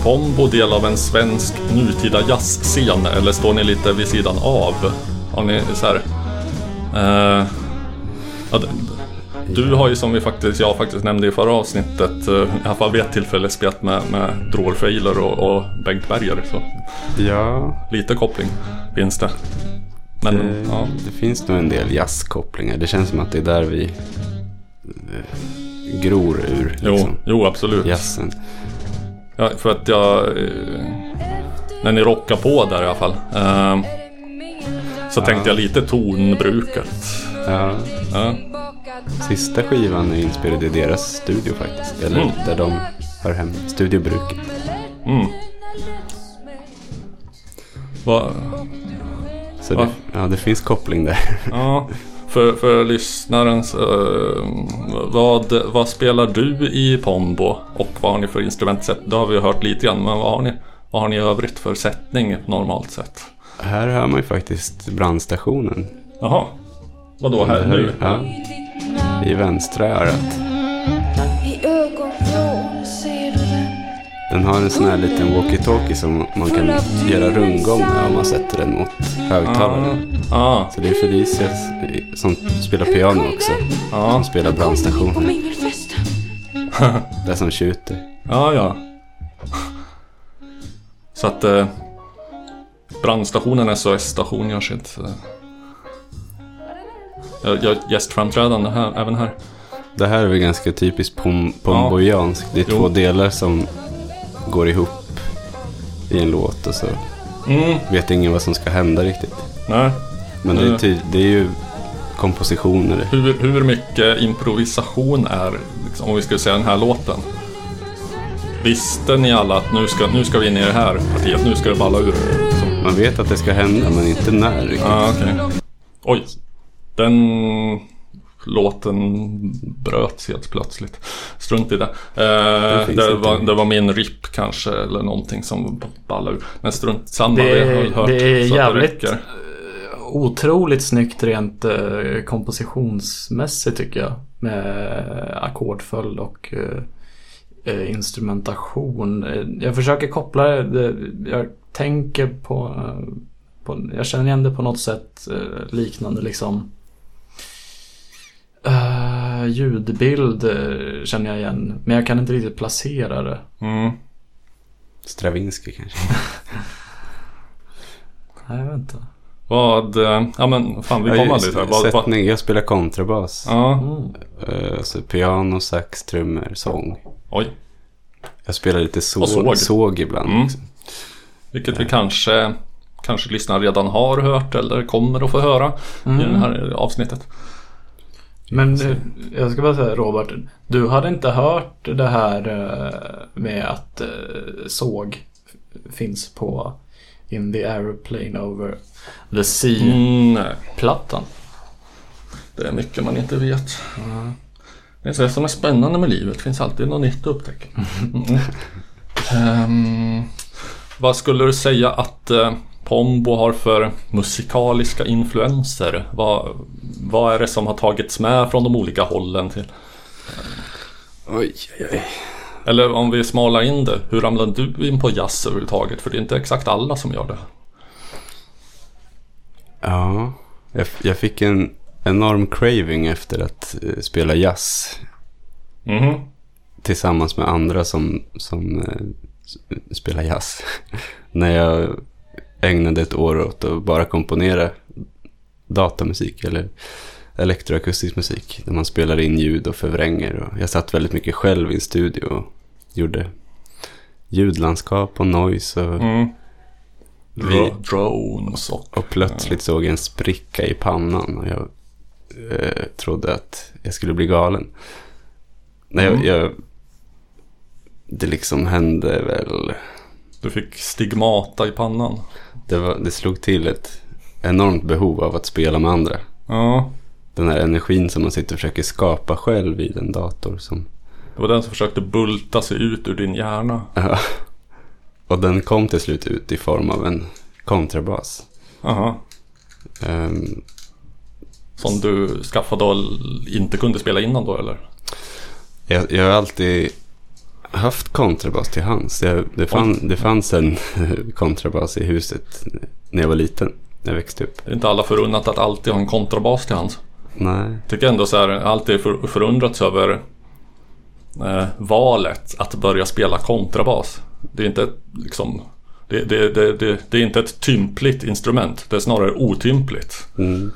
Är Pombo del av en svensk nutida jazzscen eller står ni lite vid sidan av? Har ni så här... Eh, ja, du har ju som vi faktiskt, jag faktiskt nämnde i förra avsnittet, eh, i alla fall vid ett tillfälle spelat med, med Dror Feiler och, och Bengt Berger. Så Ja, lite koppling finns det. Men det, ja, det finns nog en del jazzkopplingar. Det känns som att det är där vi eh, gror ur jo, liksom, jo absolut. jazzen. Ja, för att jag... Eh, när ni rockar på där i alla fall. Eh, så tänkte jag lite tonbruket. Ja, Ja. sista skivan är inspelad i deras studio faktiskt. Eller Mm. där de hör hem, studiobruket. Mm. Va, Så Va? det, ja, det finns koppling där. ja, <laughs> för, för lyssnarens... eh, vad, vad spelar du i Pombo? Och vad har ni för instrumentsätt? Det har vi hört lite grann, men vad har ni, vad har ni i övrigt för sättning normalt sett? Här hör man ju faktiskt brandstationen. Jaha. Vadå här nu? Ja, i vänstra örat. Den har en sån här liten walkie-talkie som man kan göra rundgång med om man sätter den mot högtalaren. Ah, Så det är Felicia som spelar piano också. ja, Som spelar på brandstation. mingelfesten. Det som tjuter. ja, ja. Så att eh, brandstationen SOS-station gör sitt... Eh, jag gör gästframträdande här, även här. Det här är väl ganska typiskt pom pombojanskt. Det är Jo. två delar som går ihop i en låt och så Mm, vet ingen vad som ska hända riktigt. nej. Men det är, Mm. ty- det är ju kompositioner. Hur, hur mycket improvisation är, liksom, om vi skulle säga den här låten? Visste ni alla att nu ska, nu ska vi in i det här partiet, nu ska det balla ur? Så. Man vet att det ska hända men inte när riktigt. Ah, okej. Oj. Den låten bröts helt plötsligt. Strunt i det. Eh, det, inte. var, det var min RIP kanske eller någonting som ballade ur. Men strunt samma. Det, vi har hört det är så jävligt räcker. eh, otroligt snyggt rent eh, kompositionsmässigt tycker jag. Med ackordföljd och eh, eh, instrumentation. Eh, Jag försöker koppla det. Jag tänker på, eh, på jag känner igen det på något sätt eh, liknande liksom Uh, ljudbild eh, känner jag igen. Men jag kan inte riktigt placera det. Mm. Stravinsky kanske. <laughs> Nej, jag vet inte. Vad, eh, ja men fan vi kommer dit här. Vad, vad, Sättning, jag spelar kontrabas. ja, Mm. Eh, så piano, sax, trummor, sång. oj. Jag spelar lite såg, såg. såg. ibland. Mm. Liksom. Vilket vi kanske, kanske lyssnare redan har hört eller kommer att få höra Mm. i det här avsnittet. Men eh, jag ska bara säga Robert, du hade inte hört det här eh, med att eh, såg finns på In the Aeroplane Over the Sea-plattan? Mm. Det är mycket man inte vet. Det är så som är spännande med livet. Det finns alltid något nytt att upptäcka. <laughs> Mm. Ehm, vad skulle du säga att Pombo har för musikaliska influenser? Vad, vad är det som har tagits med från de olika hållen till? Oj, oj, oj. Eller om vi smalar in det, hur ramlade du in på jazz överhuvudtaget? För det är inte exakt alla som gör det. Ja, jag, jag fick en enorm craving efter att eh, spela jazz. Mhm. Tillsammans med andra som, som eh, spelar jazz. <laughs> När jag ägnade ett år åt att bara komponera datamusik eller elektroakustisk musik. Där man spelar in ljud och förvränger. Och jag satt väldigt mycket själv i en studio och gjorde ljudlandskap och noise och Mm. Dro- drones och... Och plötsligt såg jag en spricka i pannan och jag eh, trodde att jag skulle bli galen. Nej, Mm. jag, jag, det liksom hände väl. Du fick stigmata i pannan. Det, var, det slog till ett enormt behov av att spela med andra. Ja, Den här energin som man sitter och försöker skapa själv vid en dator. Som, det var den som försökte bulta sig ut ur din hjärna. Ja. och den kom till slut ut i form av en kontrabas. Aha. Ehm, Som du skaffade och inte kunde spela innan då eller? Jag, jag har alltid haft kontrabas till hands. Det, det, fann, det fanns en <laughs> kontrabas i huset när jag var liten. När jag växte upp. Det är inte alla förunnat att alltid ha en kontrabas till hands. Nej. Tycker ändå så här, jag alltid för, förundrats över eh, valet att börja spela kontrabas. Det är inte ett, liksom det, det, det, det, det är inte ett tympligt instrument. Det är snarare otympligt. Mm.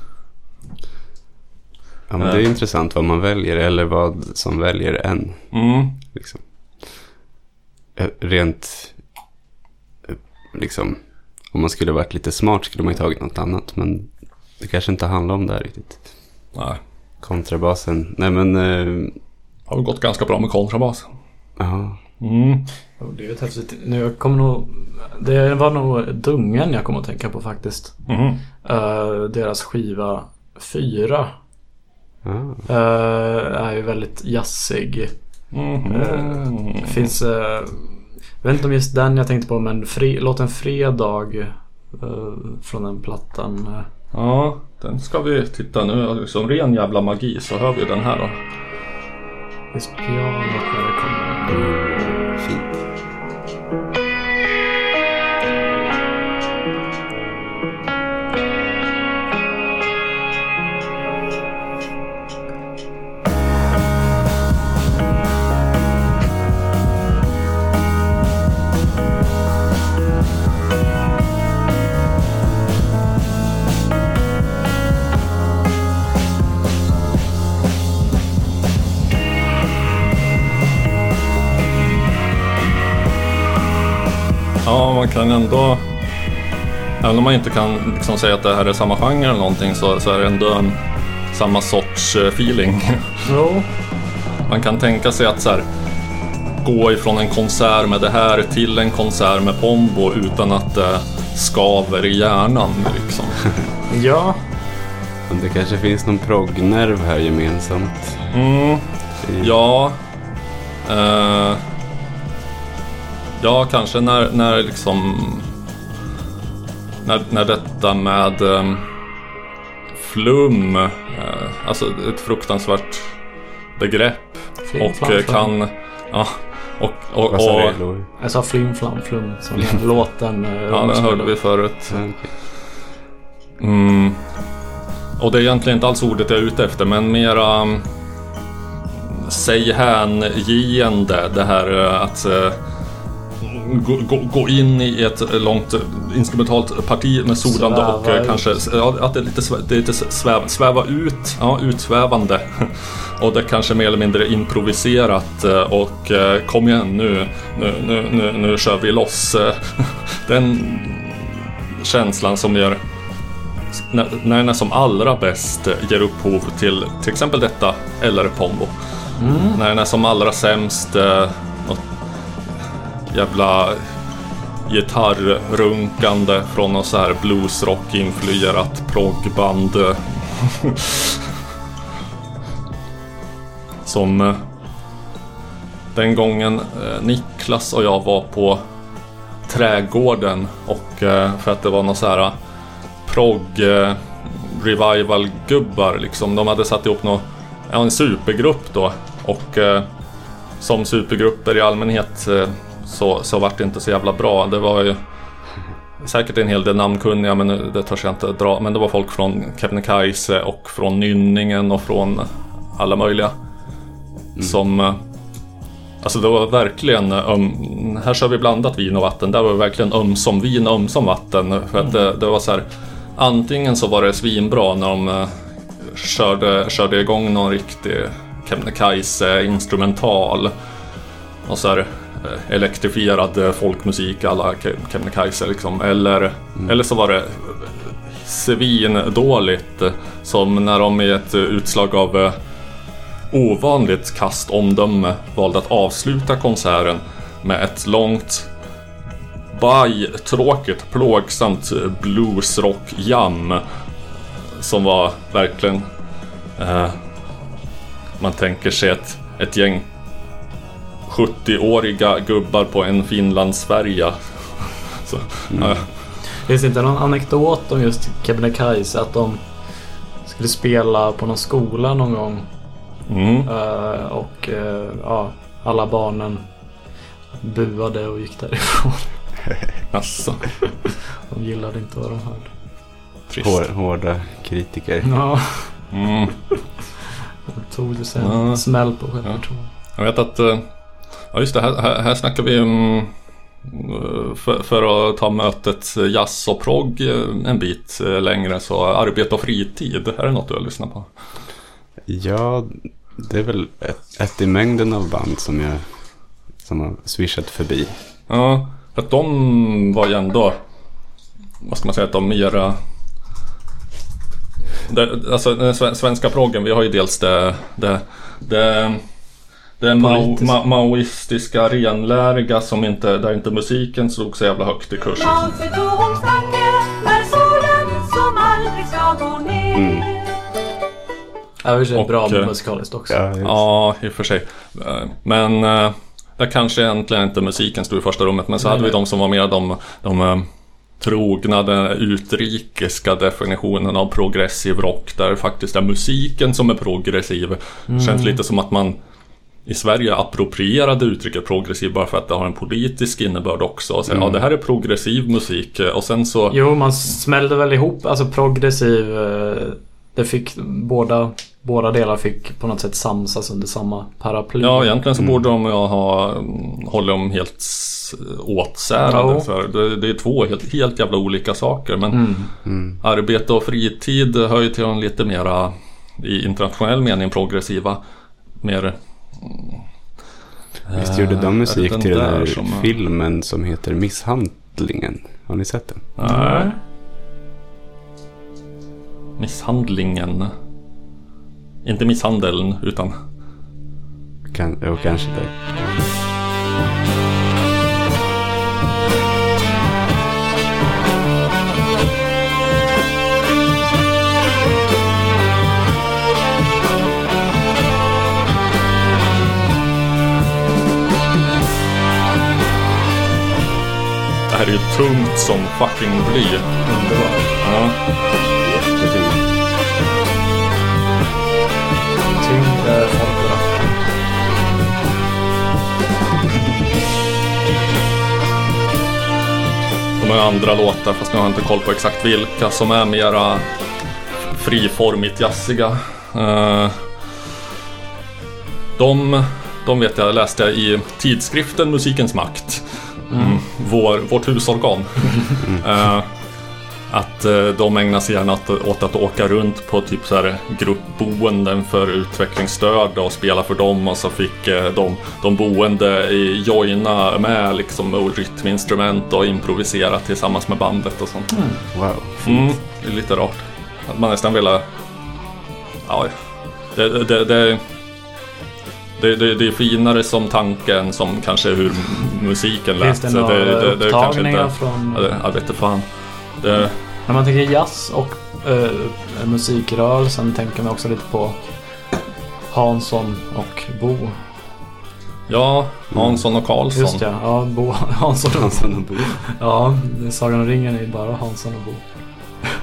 Ja, men det är Eh. intressant vad man väljer eller vad som väljer en. Mm. Liksom. Eh, Rent, eh, liksom, om man skulle varit lite smart skulle man ju tagit något annat. Men det kanske inte handlar om det här riktigt. Nej, Kontrabasen, nej men, eh, har väl gått ganska bra med kontrabas. ja. Mm. Det är ett häftigt. Nu jag kommer nog... Det var nog Dungen jag kom att tänka på faktiskt. Mhm. Eh, deras skiva 4 ja. är ju väldigt jazzig. Mhm. Finns... jag vet inte om just den jag tänkte på men fri, låten Fredag eh, från den plattan. eh, Ja, den ska vi titta nu. Som ren jävla magi så hör vi den här då. Visst pianot när det kommer. Fint. Man kan ändå... Även om man inte kan liksom säga att det här är samma genre eller någonting så, så är det ändå en, samma sorts eh, feeling. <laughs> Jo. Man kan tänka sig att så här, gå ifrån en konsert med det här till en konsert med Pombo utan att det skaver i hjärnan. Liksom. <laughs> Ja. Men det kanske finns någon proggnerv här gemensamt. Mm, ja. Eh, ja, kanske när, när liksom... När, när detta med eh, flum, eh, alltså ett fruktansvärt begrepp. Flim, och flam, eh, flam. kan... Ja, och, och, och, Lori? Jag sa flim flam flum som låten. eh, Ja, den hörde vi förut. Mm. Och det är egentligen inte alls ordet jag är ute efter, men mera um, säg hängivande. Det här eh, att eh, gå, gå, in i ett långt instrumentalt parti med solande Sväva och eh, ut. kanske ja, att det är lite, det är lite sväv, sväva ut, ja, utsvävande. <laughs> Och det är kanske mer eller mindre improviserat eh, och eh, kom igen nu, nu, nu, nu, nu kör vi loss. eh. <laughs> Den känslan som gör när, när den är som allra bäst eh, ger upphov till till exempel detta eller Pombo. När den är som allra sämst eh, jävla gitarrrunkande från något så här bluesrock-influerat proggband. <laughs> som eh, den gången eh, Niklas och jag var på trädgården och eh, för att det var någon så här prog revival gubbar liksom. De hade satt ihop någon, ja, en supergrupp då och som supergrupper i allmänhet så, så vart det inte så jävla bra. Det var ju säkert en hel del namnkunniga men det törs jag inte dra. Men det var folk från Kebnekaise och från Nynningen och från alla möjliga. Som eh, Alltså det var verkligen, um, här kör vi blandat vin och vatten. Där var det verkligen ömsom vin och ömsom vatten. För att det, det var så här, antingen så var det svinbra när de eh, körde, körde igång någon riktig Kebnekaise instrumental. Och så här, elektrifierad eh, folkmusik alla Ke- Kebnekaise liksom. Eller, eller så var det svindåligt. eh, Som när de i ett eh, utslag av eh, ovanligt kast omdöme valde att avsluta konserten med ett långt bajtråkigt, plågsamt bluesrock-jam. Som var verkligen... Eh, man tänker sig ett, ett gäng 70-åriga gubbar på en Finlandsfärja. Så, eh, Finns det inte någon anekdot om just Kebnekaise? Att de skulle spela på någon skola någon gång. mm, eh, och eh, ja, alla barnen buade och gick därifrån. <laughs> alltså, De gillade inte vad de hörde. trist. Hår, hårda kritiker. Ja, Mm. de tog det sig Ja. en smäll på självförtroende. Jag vet att... eh, Ja just det, här, här, här snackar vi om... eh, För, för att ta mötet jazz och progg eh, en bit eh, längre så arbete och fritid. Är det något du har lyssnat på? Ja, det är väl ett, ett i mängden av band som jag som har swishat förbi. Ja, för att de var ju ändå... Vad ska man säga? Att de mera... Det, alltså den sve- svenska proggen, vi har ju dels det... Det, det, det mao, ma, maoistiska renläriga som inte, där inte musiken stod så jävla högt i kurs. Ner. Ja, det är i och bra eh, musikaliskt också. Ja. Ja, i och för sig. Eh, Men eh, där kanske egentligen inte musiken stod i första rummet. Men så Nej, hade vi nej. de som var mer de, de trogna, den utrikiska definitionen av progressiv rock. Där det faktiskt är musiken som är progressiv. Mm. Känns lite som att man i Sverige approprierade uttrycket progressiv bara för att det har en politisk innebörd också. Och säga, ja, det här är progressiv musik. Och sen så... Jo, man smällde väl ihop, alltså progressiv. eh, Det fick båda, båda delar fick på något sätt samsas under samma paraply. Ja, egentligen så borde de ha mm, hållit dem helt åtsärade. För det, det är två helt, helt jävla olika saker. Men Mm. arbete och fritid hör ju till de lite mera i internationell mening progressiva. Mer... Visst gjorde eh, är de det musik den till den här som- filmen som heter Misshandlingen? Har ni sett den? Nej. Misshandlingen. Inte misshandeln utan... Kan, jo, kanske det. Det är ju tungt som fucking bly. Underbart. Ja. det är fint. Tyngre folkrock. De har andra låtar fast nu har jag inte koll på exakt vilka som är mera friformigt jazziga. Eh, De, de vet jag läste jag i tidskriften Musikens Makt. Mm. Vår, vårt husorgan. Eh, Att eh, de ägnar sig gärna åt, åt att åka runt på typ så här gruppboenden för utvecklingsstörda och spela för dem och så fick eh, de, de boende i joina med liksom rytminstrument och improvisera tillsammans med bandet och sånt. Wow. Mm, det är lite rart. Att man nästan vill... Ja, det, det, det, det, det, det, det är finare som tanken som kanske hur musiken lät. Finns det några kanske upptagningar från... Ja, det, jag vet inte fan. Det, När man tänker jazz och uh, musikrörelsen tänker man också lite på Hansson och Bo. ja, Hansson och Karlsson. Just ja, ja Bo <laughs> Hansson och Hansson och Bo. Ja, Sagan om ringen är ju bara Hansson och Bo.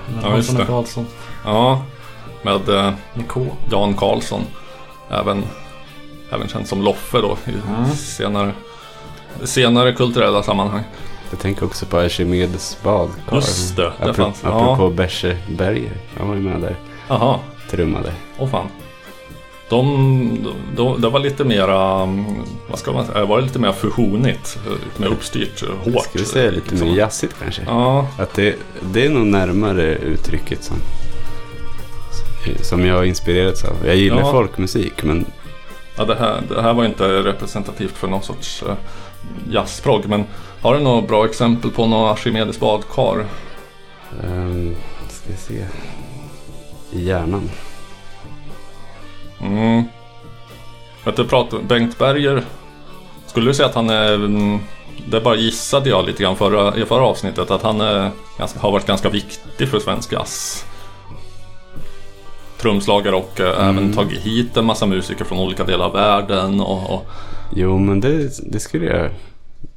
Men Ja, Hansson och det. Karlsson Ja, med eh, med K. Jan Karlsson. Även, även känd som Loffe då i Mm. senare, senare kulturella sammanhang. Jag tänker också på Archimedes badkar. Just det, det Apropå, fanns. Ja. apropå Berger. Han var ju med där. Jaha, Trummade. åh fan. De, de, det var lite mera, mm, vad ska man säga, var det lite mer fusionigt? Lite mer uppstyrt, hårt. Ska vi säga lite liksom. mer jazzigt kanske? Ja, Att det, det är nog närmare uttrycket som, som jag inspirerats av. Jag gillar Ja. folkmusik men ja det, här, det här var inte representativt för någon sorts eh, jazzprogg. Men har du några bra exempel på några Archimedes badkar? Um, ska vi se. I hjärnan. Mm. Vet du, pratar, Bengt Berger. Skulle du säga att han är... mm, Det bara gissade jag lite grann förra, i förra avsnittet. Att han är, har varit ganska viktig för svensk jazz. Trumslagare och eh, även tagit hit en massa musiker från olika delar av världen. Och, och Jo, men det, det skulle jag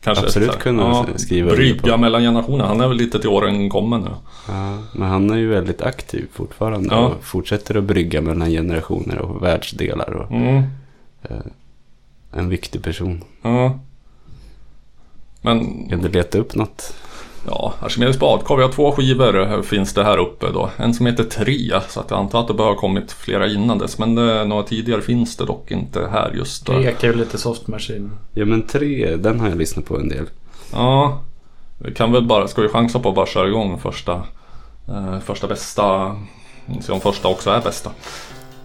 kanske Absolut här, kunna skriva under Brygga mellan generationerna. Han är väl lite till åren kommen nu. Ja, men han är ju väldigt aktiv fortfarande Ja. och fortsätter att brygga mellan generationer och världsdelar. Och Mm. en viktig person. Ja. Men Kan du leta upp något? Ja, Archimedes badkar. Vi har två skivor eh, finns det här uppe då. En som heter Tre, så att jag antar att det bör ha kommit flera innan dess. Men eh, några tidigare finns det dock inte här just då. Det ekar ju lite soft machine. Ja, men tre, den har jag lyssnat på en del. Ja, vi kan väl bara, ska vi chansa på att bara köra igång första, eh, första bästa. Se om första också är bästa.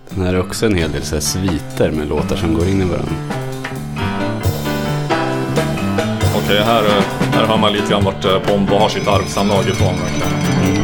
Den här är också en hel del så här sviter med låtar som går in i varandra. Okej, här, eh, här hör man lite grann vart eh, Pombo har sitt arvsanlag ifrån. Verkligen. verkligen.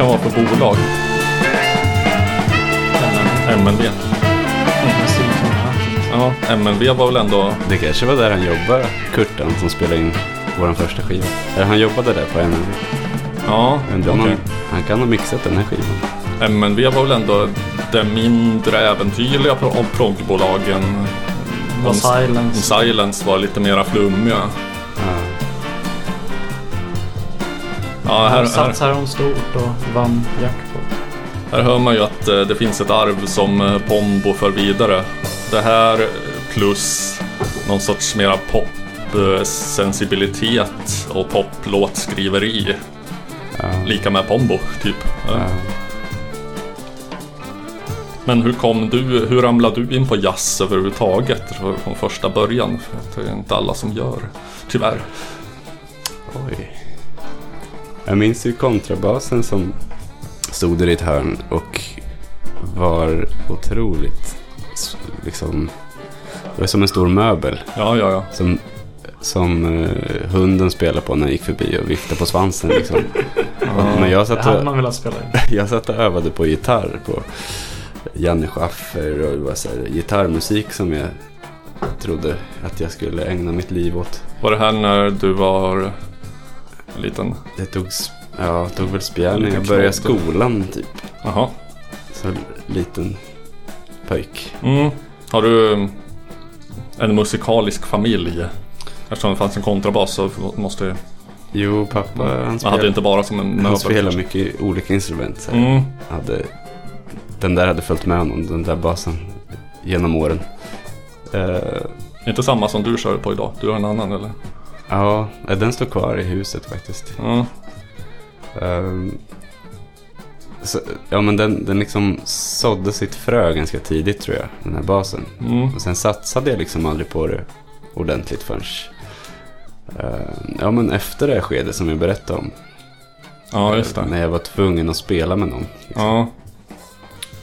Kan vara för bolag. MNV. Ja, MNV var väl ändå... Det kanske var där han jobbade, Kurtan, som spelade in vår första skiva. Eller han jobbade där på NMV. Ja, undrar okej. han, han kan ha mixat den här skivan. MNV var väl ändå det mindre äventyrliga proggbolagen. Silence. Silence var lite mera flummiga. Ja. Här, här, Satsade de stort och vann jackpot. här hör man ju att eh, det finns ett arv som eh, Pombo för vidare. Det här plus någon sorts mera pop-sensibilitet och poplåtskriveri. Ja. Lika med Pombo, typ. Ja. Men hur kom du, hur ramlade du in på jazz överhuvudtaget från första början? Det är inte alla som gör, tyvärr. Oj. Jag minns ju kontrabasen som stod där i ett hörn och var otroligt liksom det var som en stor möbel Ja, ja, ja. som, som eh, hunden spelade på när jag gick förbi och viftade på svansen liksom. Men jag Det satt, hade och, man velat spela <laughs> jag satt och övade på gitarr på Janne Schaffer och det var så här, gitarrmusik som jag trodde att jag skulle ägna mitt liv åt. Var det här när du var en liten... Det tog, ja, tog väl spjärn när jag började skolan typ. Jaha. Så liten pojk. Mm. Har du en musikalisk familj? Eftersom det fanns en kontrabas så måste ju... Jo, pappa han Man hade spelade, inte bara som en han spelade mycket olika instrument. Mm. hade, den där hade följt med honom, den där basen, genom åren. Eh, Inte samma som du kör på idag. Du har en annan eller? Ja, eh, den står kvar i huset faktiskt. Ja. Ehm, så, ja, men den, den liksom sådde sitt frö ganska tidigt tror jag, den här basen. Mm. Och sen satsade jag liksom aldrig på det ordentligt förrän eh, ja, men efter det här skedet som jag berättade om. ja, just det. När jag var tvungen att spela med någon. Liksom. Ja.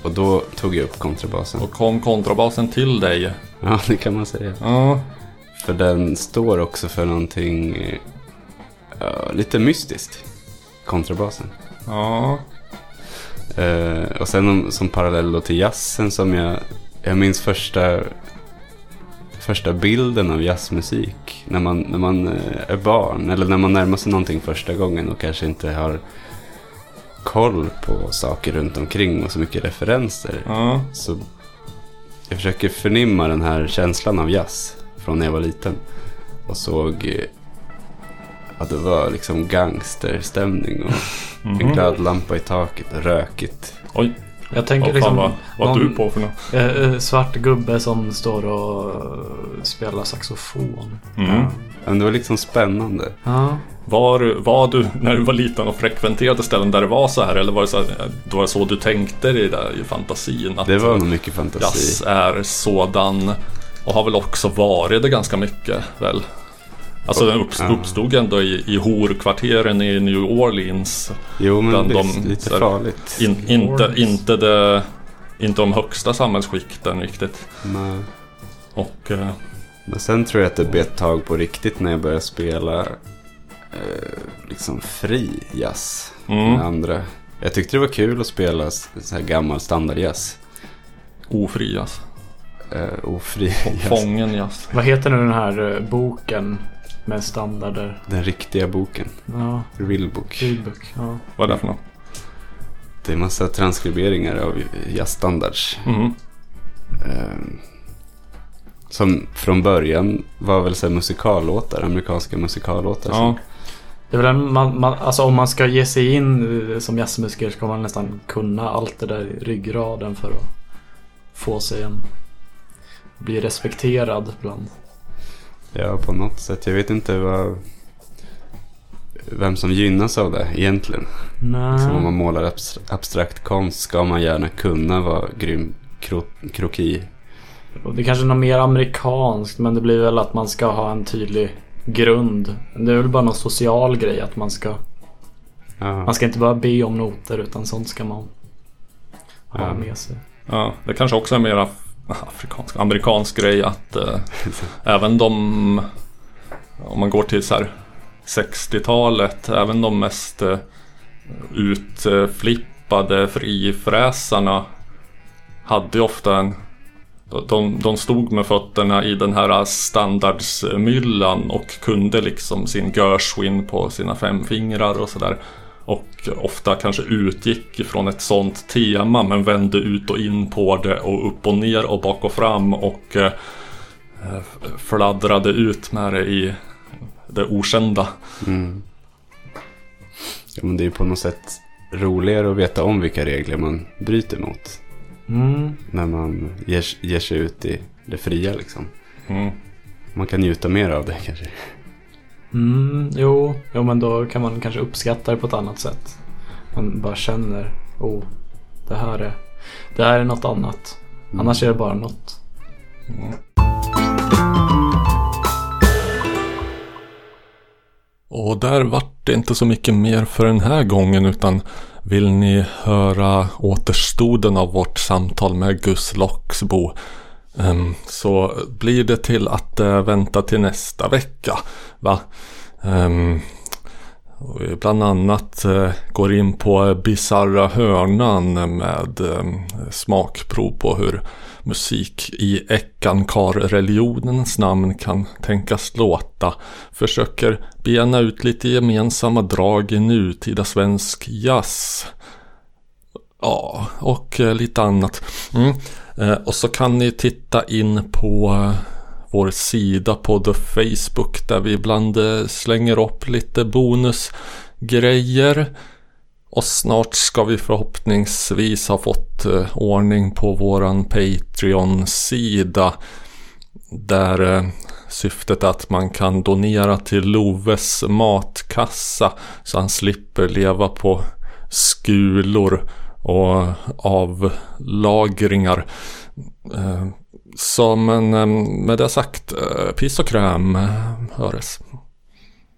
Och då tog jag upp kontrabasen. Och kom kontrabasen till dig? Ja, det kan man säga. Ja. För den står också för någonting ja, lite mystiskt. Kontrabasen. Ja. Eh, och sen om, som parallell då till jazzen som jag, jag minns första, första bilden av jazzmusik. När man, när man eh, är barn eller när man närmar sig någonting första gången och kanske inte har koll på saker runt omkring och så mycket referenser. Ja. Så jag försöker förnimma den här känslan av jazz från när jag var liten. Och såg eh, att det var liksom gangsterstämning och Mhm. en glödlampa i taket och rökigt. Oj. Jag tänker Vad liksom fan vad, vad någon du på för något? eh, eh, svart gubbe som står och spelar saxofon. Mm. Men det var liksom spännande. Ja. Var, var du när du var liten och frekventerade ställen där det var så här eller var det så, här, det var så du tänkte dig där i fantasin? Att Det var nog mycket fantasi. jazz är sådan och har väl också varit det ganska mycket väl? Alltså den uppstod ändå i, i horkvarteren i New Orleans. Jo, men Bland visst, de- lite här- farligt. In, inte, inte, det, inte de högsta samhällsskikten riktigt. Men, Och eh, men sen tror jag att det bet tag på riktigt när jag började spela eh, liksom fri jazz mm, med andra. Jag tyckte det var kul att spela så här gammal standardjazz. ofri jazz. Eh, ofri jazz. <laughs> Fången jazz. Vad heter nu den här eh, boken med standarder? Den riktiga boken. Ja, Real book. Feedbook. Ja. Vad är det för något? Det är massa transkriberingar av jazzstandards. Mm. Eh, som från början var väl så här musikallåtar, amerikanska musikallåtar. Ja, Det är väl en, man, man, alltså om man ska ge sig in eh, som jazzmusiker ska man nästan kunna allt det där i ryggraden för att få sig en... Bli respekterad bland. Ja, på något sätt. Jag vet inte vad... Vem som gynnas av det egentligen. Nej. Som om man målar abs- abstrakt konst ska man gärna kunna vara grym kro- kroki. Och Det är kanske är något mer amerikanskt men det blir väl att man ska ha en tydlig grund. Det är väl bara någon social grej att man ska Ja, Man ska inte bara be om noter utan sånt ska man ha Ja. med sig. ja, det kanske också är mer af- afrikansk, amerikansk grej att eh, <laughs> även de, om man går till så här 60-talet, även de mest eh, utflippade frifräsarna hade ofta en de, de stod med fötterna i den här standardsmyllan och kunde liksom sin Gershwin på sina fem fingrar och sådär. Och ofta kanske utgick ifrån ett sånt tema men vände ut och in på det och upp och ner och bak och fram och eh, fladdrade ut med det i det okända. mm. ja, men det är på något sätt roligare att veta om vilka regler man bryter mot. Mm. När man ger, ger sig ut i det fria liksom. Mm. Man kan njuta mer av det kanske. Mm, jo, jo, men då kan man kanske uppskatta det på ett annat sätt. Man bara känner, oh, det här är, det här är något annat. Annars är det bara något. Och där vart det inte så mycket mer för den här gången utan vill ni höra återstoden av vårt samtal med Gus Loxbo Ehm, så blir det till att eh, vänta till nästa vecka. Va? Ehm, bland annat eh, går in på Bizarra hörnan med ehm, smakprov på hur musik i Eckankar-religionens namn kan tänkas låta. Försöker bena ut lite gemensamma drag i nutida svensk jazz. Ja, och eh, lite annat. Mm. Eh, och så kan ni titta in på vår sida på The Facebook där vi ibland eh, slänger upp lite bonusgrejer. Och snart ska vi förhoppningsvis ha fått eh, ordning på våran Patreon-sida. Där syftet är att man kan donera till Loves matkassa så han slipper leva på skulor och avlagringar. Eh, så men eh, med det sagt, piss och kräm, höres.